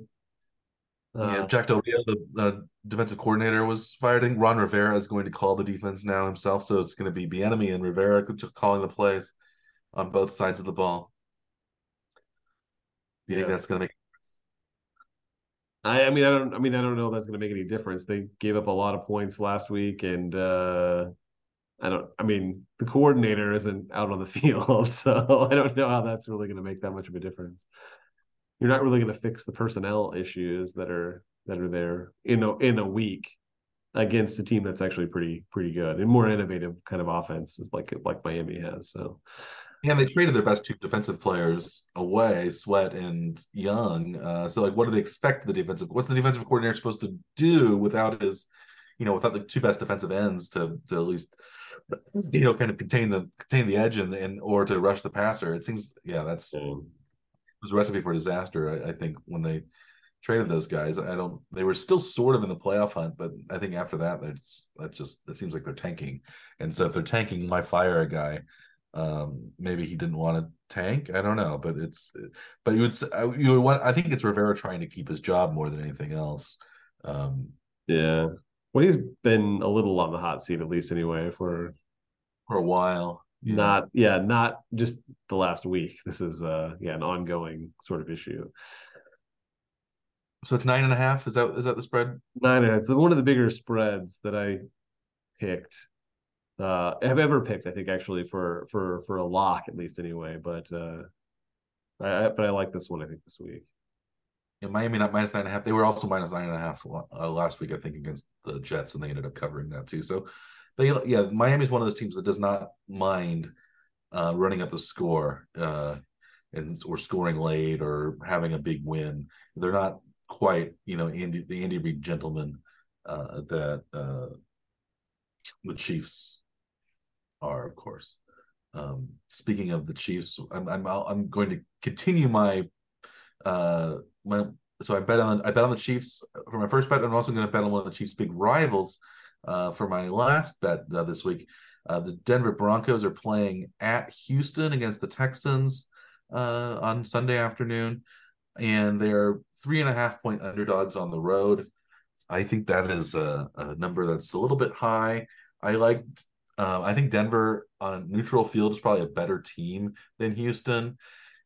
yeah, uh, Jack Del Rio, the, the defensive coordinator, was fired. I think Ron Rivera is going to call the defense now himself, so it's going to be Bieniemy and Rivera calling the plays on both sides of the ball. Do you yeah. think that's going to make? I, I mean, I don't. I mean, I don't know if that's going to make any difference. They gave up a lot of points last week, and uh, I don't. I mean, the coordinator isn't out on the field, so I don't know how that's really going to make that much of a difference you're not really going to fix the personnel issues that are that are there in a in a week against a team that's actually pretty pretty good and more innovative kind of offenses like like Miami has. So yeah, they traded their best two defensive players away, Sweat and Young. Uh, so like what do they expect the defensive what's the defensive coordinator supposed to do without his you know, without the two best defensive ends to to at least you know kind of contain the contain the edge and, and or to rush the passer. It seems yeah, that's was a recipe for disaster. I, I, think when they traded those guys, I don't. They were still sort of in the playoff hunt, but I think after that, that's that just it seems like they're tanking. And so if they're tanking, why fire a guy? Um, maybe he didn't want to tank. I don't know, but it's but you would you would want. I think it's Rivera trying to keep his job more than anything else. Um, yeah. Well, he's been a little on the hot seat, at least anyway, for for a while yeah. not yeah not just the last week this is uh yeah an ongoing sort of issue so it's nine and a half is that is that the spread nine and a half so one of the bigger spreads that i picked uh have ever picked i think actually for for for a lock at least anyway but uh i but i like this one i think this week yeah, Miami not minus nine and a half. They were also minus nine and a half uh, last week, I think, against the Jets, and they ended up covering that too. So they yeah, Miami's one of those teams that does not mind uh, running up the score uh, and or scoring late or having a big win. They're not quite you know Andy the Andy Reid gentleman uh, that uh, the Chiefs are, of course. Um, speaking of the Chiefs, I'm I'm I'm going to continue my uh my so I bet on I bet on the Chiefs for my first bet. I'm also going to bet on one of the Chiefs' big rivals, uh, for my last bet uh, this week. Uh, the Denver Broncos are playing at Houston against the Texans uh, on Sunday afternoon, and they're three and a half point underdogs on the road. I think that is a, a number that's a little bit high. I like. Uh, I think Denver on a neutral field is probably a better team than Houston.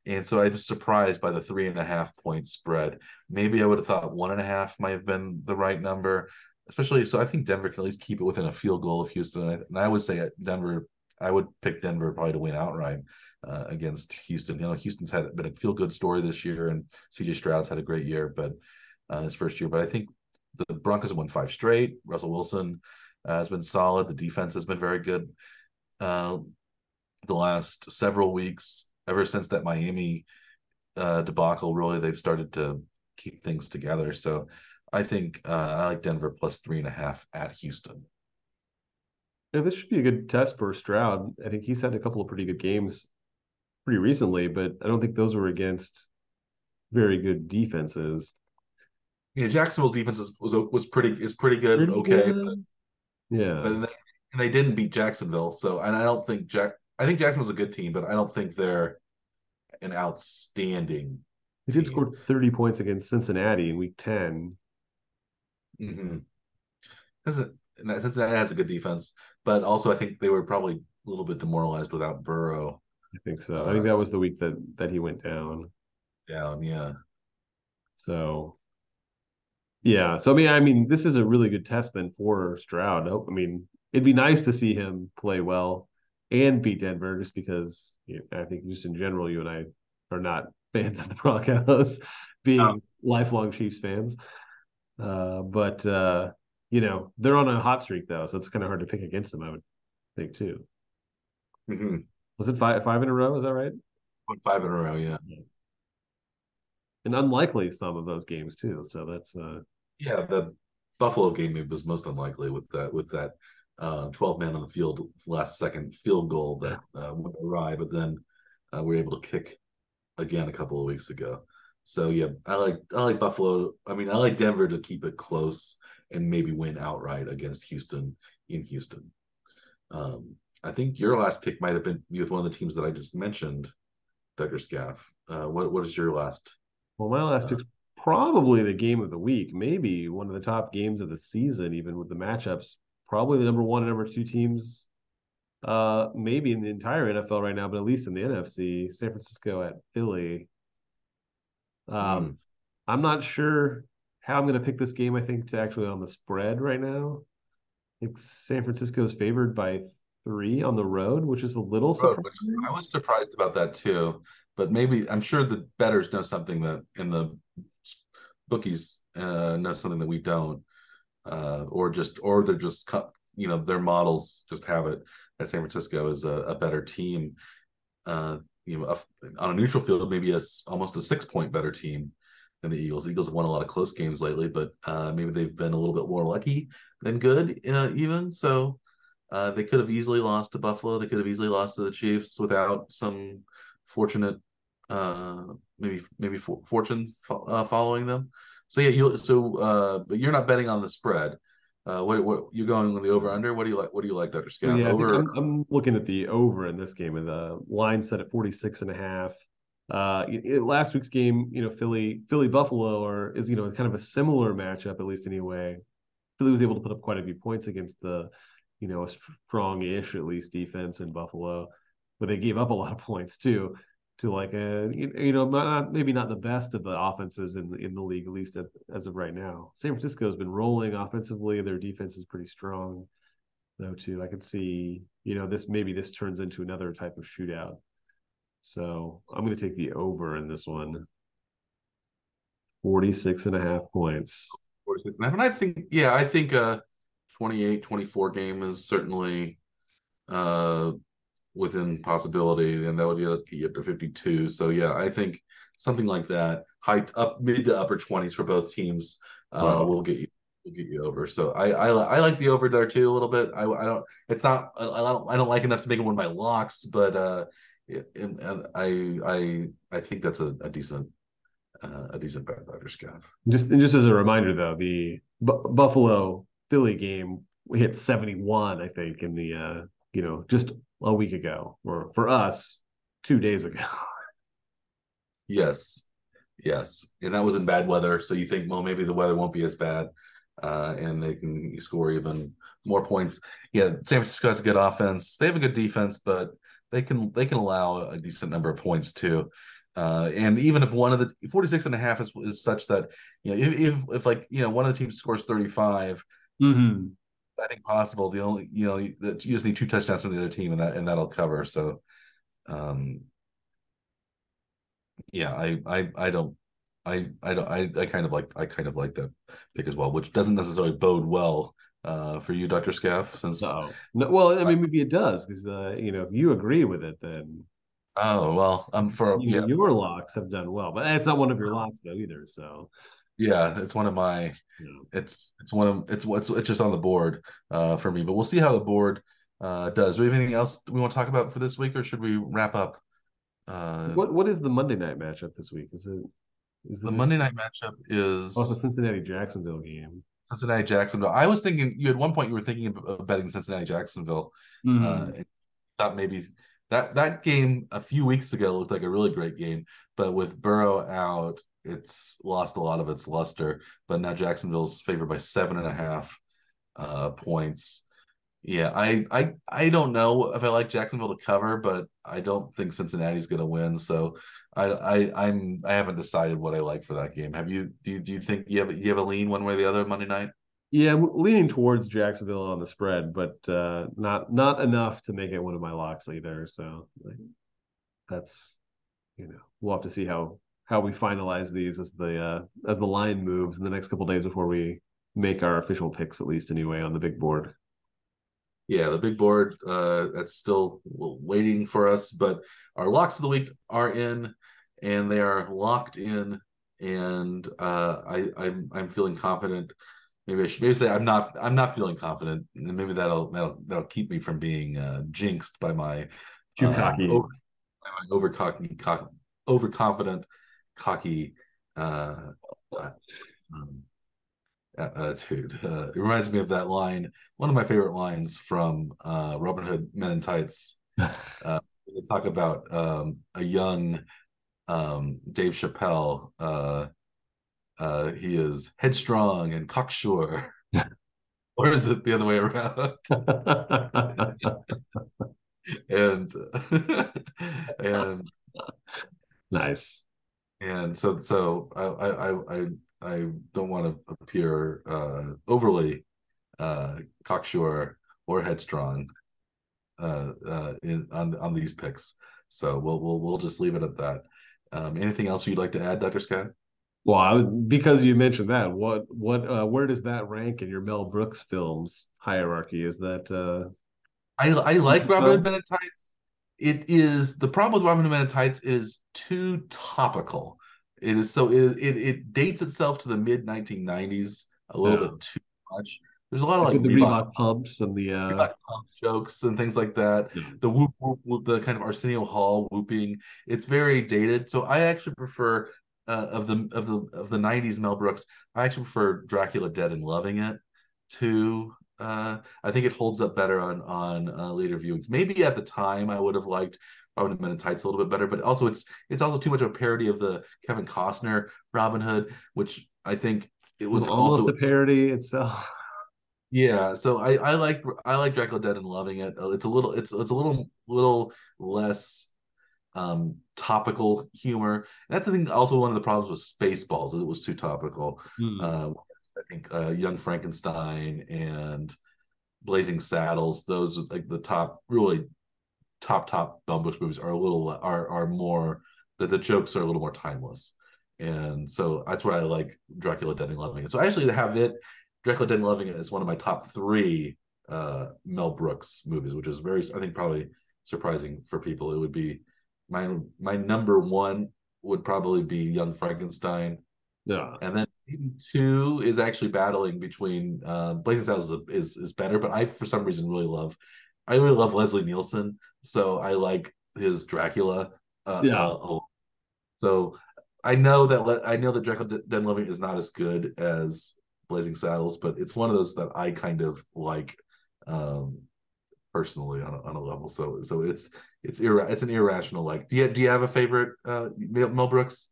And so I was surprised by the three and a half point spread. Maybe I would have thought one and a half might have been the right number especially so I think Denver can at least keep it within a field goal of Houston. And I, and I would say Denver, I would pick Denver probably to win outright uh, against Houston. You know, Houston's had been a feel good story this year, and CJ Stroud's had a great year, but uh, his first year. But I think the Broncos have won five straight. Russell Wilson uh, has been solid. The defense has been very good. uh, the last several weeks, ever since that Miami uh, debacle, really they've started to keep things together. So I think uh, I like Denver plus three and a half at Houston. Yeah, this should be a good test for Stroud. I think he's had a couple of pretty good games pretty recently, but I don't think those were against very good defenses. Yeah, Jacksonville's defense is, was was pretty is pretty good, pretty okay. Good. Yeah, but they, and they didn't beat Jacksonville, so and I don't think Jack. I think Jacksonville's a good team, but I don't think they're an outstanding. He did score thirty points against Cincinnati in Week 10 Mm-hmm. Cincinnati has a good defense, but also I think they were probably a little bit demoralized without Burrow. I think so. Uh, I think that was the week that that he went down. Down, yeah. So yeah. So I mean, I mean, this is a really good test then for Stroud. I mean, it'd be nice to see him play well and beat Denver, just because you know, I think just in general, you and I are not fans of the Broncos, being oh. lifelong Chiefs fans. Uh, but uh, you know, they're on a hot streak though, so it's kind of hard to pick against them. I would think too. Mm-hmm. Was it five five in a row? Is that right? Five in a row, yeah. yeah. And unlikely some of those games too. So that's uh yeah, the Buffalo game was most unlikely with that with that uh, 12 men on the field last second field goal that uh, went awry, but then uh, we were able to kick again a couple of weeks ago. So yeah, I like I like Buffalo. I mean, I like Denver to keep it close and maybe win outright against Houston in Houston. Um, I think your last pick might have been with one of the teams that I just mentioned, Dr. Scaff. Uh, what what is your last? Well, my last uh, pick's probably the game of the week, maybe one of the top games of the season, even with the matchups. Probably the number one and number two teams, uh, maybe in the entire NFL right now, but at least in the NFC, San Francisco at Philly. Um, mm. I'm not sure how I'm going to pick this game. I think to actually on the spread right now. I think San Francisco is favored by three on the road, which is a little surprising. I was surprised about that too, but maybe I'm sure the bettors know something that in the bookies uh, know something that we don't, uh, or just or they're just you know their models just have it that San Francisco is a, a better team. Uh, you know, a, on a neutral field, maybe a almost a six point better team than the Eagles. The Eagles have won a lot of close games lately, but uh, maybe they've been a little bit more lucky than good, uh, even. So uh, they could have easily lost to Buffalo. They could have easily lost to the Chiefs without some fortunate uh maybe maybe for, fortune fo- uh, following them. So yeah you so uh but you're not betting on the spread. Uh what what you're going with the over under what do you like what do you like dr Scaff yeah, over I'm, I'm, looking at the over in this game and the line set at 46 and a half. Uh it, last week's game you know philly philly buffalo or is you know kind of a similar matchup at least anyway. Philly was able to put up quite a few points against the you know a strong-ish at least defense in buffalo but they gave up a lot of points too to like a you know not, maybe not the best of the offenses in in the league at least at, as of right now. San Francisco has been rolling offensively. Their defense is pretty strong though too. I could see you know this maybe this turns into another type of shootout. So I'm going to take the over in this one. 46 and a half points. 46 and a half. And I think, yeah, I think a 28 24 game is certainly uh within possibility, and that would get you up to 52. So yeah, I think something like that, high up mid to upper 20s for both teams, uh, wow. will get you will get you over. So I, I I like the over there too a little bit. I I don't it's not I don't I don't like enough to make it one of my locks, but uh, it, I I I think that's a, a decent uh, a decent bet, Dr. Scaff. Just and just as a reminder though, the B- Buffalo Philly game we hit 71, I think, in the uh, you know, just a week ago, or for us, two days ago. yes, yes, and that was in bad weather. So you think, well, maybe the weather won't be as bad, uh, and they can score even more points. Yeah, San Francisco has a good offense. They have a good defense, but they can they can allow a decent number of points too. Uh, and even if one of the 46 and a half is, is such that, you know, if, if, if like, you know, one of the teams scores 35, mm-hmm. I think possible. The only you know you just need two touchdowns from the other team, and that and that'll cover. So, um, yeah, I I I don't. I I don't I, I kind of like I kind of like that pick as well, which doesn't necessarily bode well uh, for you, Doctor Scaff? Since no, well, I mean, maybe it does because uh, you know if you agree with it, then oh well, I'm for you know, your locks have done well, but it's not one of your locks though either. So yeah, it's one of my. It's it's one of it's what's it's just on the board uh, for me, but we'll see how the board uh, does. Do we have anything else we want to talk about for this week, or should we wrap up? Uh, what what is the Monday night matchup this week? Is it is the, Monday night matchup is oh the Cincinnati Jacksonville game. Cincinnati Jacksonville. I was thinking you at one point you were thinking of betting Cincinnati Jacksonville. Mm-hmm. Uh, thought maybe that that game a few weeks ago looked like a really great game, but with Burrow out, it's lost a lot of its luster. But now Jacksonville's favored by seven and a half uh, points. Yeah, I I I don't know if I like Jacksonville to cover, but I don't think Cincinnati's going to win. So I I I'm I haven't decided what I like for that game. Have you? Do you, do you think you have you have a lean one way or the other Monday night? Yeah, I'm leaning towards Jacksonville on the spread, but uh, not not enough to make it one of my locks either. So like, that's you know we'll have to see how how we finalize these as the uh, as the line moves in the next couple days before we make our official picks at least anyway on the big board yeah, the big board uh, that's still waiting for us, but our locks of the week are in, and they are locked in. And uh, I, I'm I'm feeling confident. Maybe I should maybe say I'm not I'm not feeling confident, and maybe that'll that'll that'll keep me from being uh, jinxed by my too uh, cocky, my over cocky, co- overconfident, cocky. Uh, uh um, attitude. Uh, it reminds me of that line, one of my favorite lines from uh, Robin Hood Men in Tights. Uh, they talk about um, a young um, Dave Chappelle. Uh, uh, he is headstrong and cocksure. or is it the other way around? and and nice. And so so I I I I don't want to appear uh, overly uh, cocksure or headstrong uh, uh, in on on these picks. So we'll we'll we'll just leave it at that. Um, anything else you'd like to add, Dr. Scaff? Well, I was, because you mentioned that, what what uh, where does that rank in your Mel Brooks films hierarchy? Is that uh I I like Robin Hood Men in Tights. It is the problem with Robin Hood Tights is too topical. It is so it it, it dates itself to the mid 1990s a little yeah. bit too much. There's a lot of like the Reebok, Reebok pumps and the uh... pump jokes and things like that. Yeah. The whoop, whoop whoop the kind of Arsenio Hall whooping. It's very dated. So I actually prefer uh, of the of the of the 90s Mel Brooks. I actually prefer Dracula Dead and Loving It to uh I think it holds up better on on uh, later viewings. Maybe at the time I would have liked Robin Hood Men in Tights a little bit better, but also it's it's also too much of a parody of the Kevin Costner Robin Hood, which I think it was, almost also a parody itself. Yeah, so I I like I like Dracula Dead and loving it. Uh, it's a little it's it's a little little less um topical humor. That's I think also one of the problems with Spaceballs. It was too topical. Hmm. Uh, I think uh, Young Frankenstein and Blazing Saddles, those like the top really top top Brooks movies are a little are are more that the jokes are a little more timeless, and so that's why I like Dracula Dead and Loving It. So I actually have it Dracula Dead and Loving It is one of my top three uh, Mel Brooks movies, which is very I think probably surprising for people. It would be my my number one would probably be Young Frankenstein. Yeah, and then two is actually battling between uh, Blazing Saddles is, is is better, but I for some reason really love I really love Leslie Nielsen, so I like his Dracula. Uh, yeah. Uh, so I know that le- I know that Dracula Den Loving is not as good as Blazing Saddles, but it's one of those that I kind of like um, personally on a, on a level. So so it's it's ir- it's an irrational like. Do you do you have a favorite uh, Mel Brooks?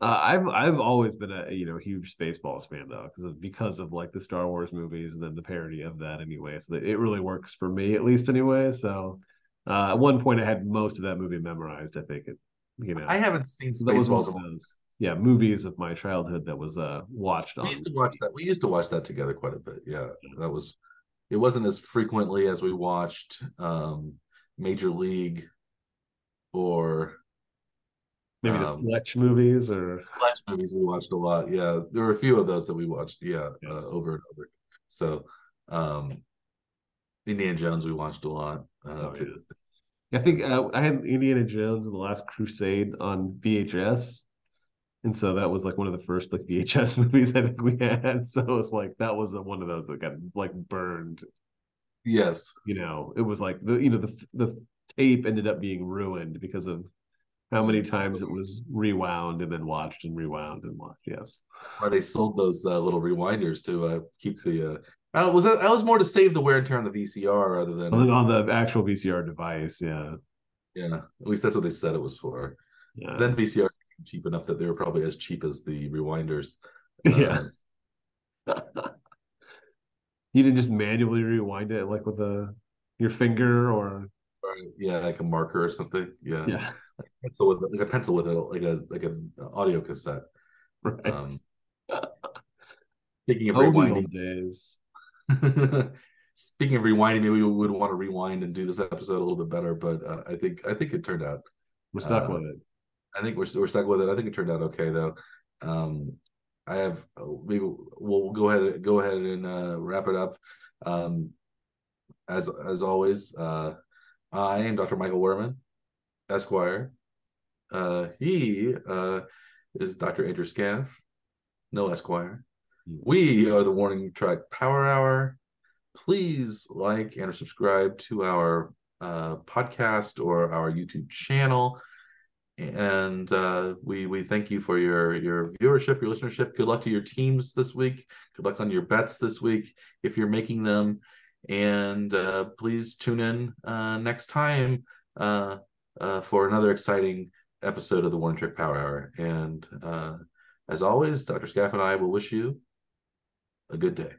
Uh, I've I've always been a you know huge Spaceballs fan though because of because of like the Star Wars movies and then the parody of that anyway. So it really works for me at least anyway. So uh, at one point I had most of that movie memorized. I think it you know I haven't seen Spaceballs. Those, yeah, movies of my childhood that was uh watched. We on. used to watch that. We used to watch that together quite a bit. Yeah, that was. It wasn't as frequently as we watched um Major League or Maybe the um, Fletch movies or Fletch movies we watched a lot. Yeah, there were a few of those that we watched. Yeah, uh, yes. uh, over and over. So, um, Indiana Jones we watched a lot. Uh, oh, too. Yeah. I think uh, I had Indiana Jones and the Last Crusade on VHS, and so that was like one of the first like VHS movies I think we had. So it's like that was one of those that got like burned. Yes, you know, it was like the you know the the tape ended up being ruined because of how many times it was rewound and then watched and rewound and watched. Yes, that's why they sold those uh, little rewinders to uh, keep the. Uh... I was that, that was more to save the wear and tear on the VCR rather than on the actual VCR device. Yeah, yeah. At least that's what they said it was for. Yeah. Then VCRs cheap enough that they were probably as cheap as the rewinders. Yeah. Um, you didn't just manually rewind it like with a your finger or yeah, like a marker or something. Yeah. Yeah. Like a pencil with like a pencil with it, like a like an audio cassette. Right. Um, speaking of rewinding days. speaking of rewinding, maybe we would want to rewind and do this episode a little bit better, but uh, I think I think it turned out. We're stuck uh, with it. I think we're we're stuck with it. I think it turned out okay though. Um, I have maybe we'll go ahead go ahead and uh, wrap it up. Um, as as always, uh, I am Dr. Michael Werman, Esquire. Uh, he uh, is Dr. Andrew Scaff, no Esquire. Hmm. We are the Warning Track Power Hour. Please like and subscribe to our uh, podcast or our YouTube channel and uh, we we thank you for your your viewership, your listenership. Good luck to your teams this week. Good luck on your bets this week if you're making them, and uh, please tune in uh, next time uh, uh, for another exciting episode of the Warning Track Power Hour. And uh, as always, Dr. Scaff and I will wish you a good day.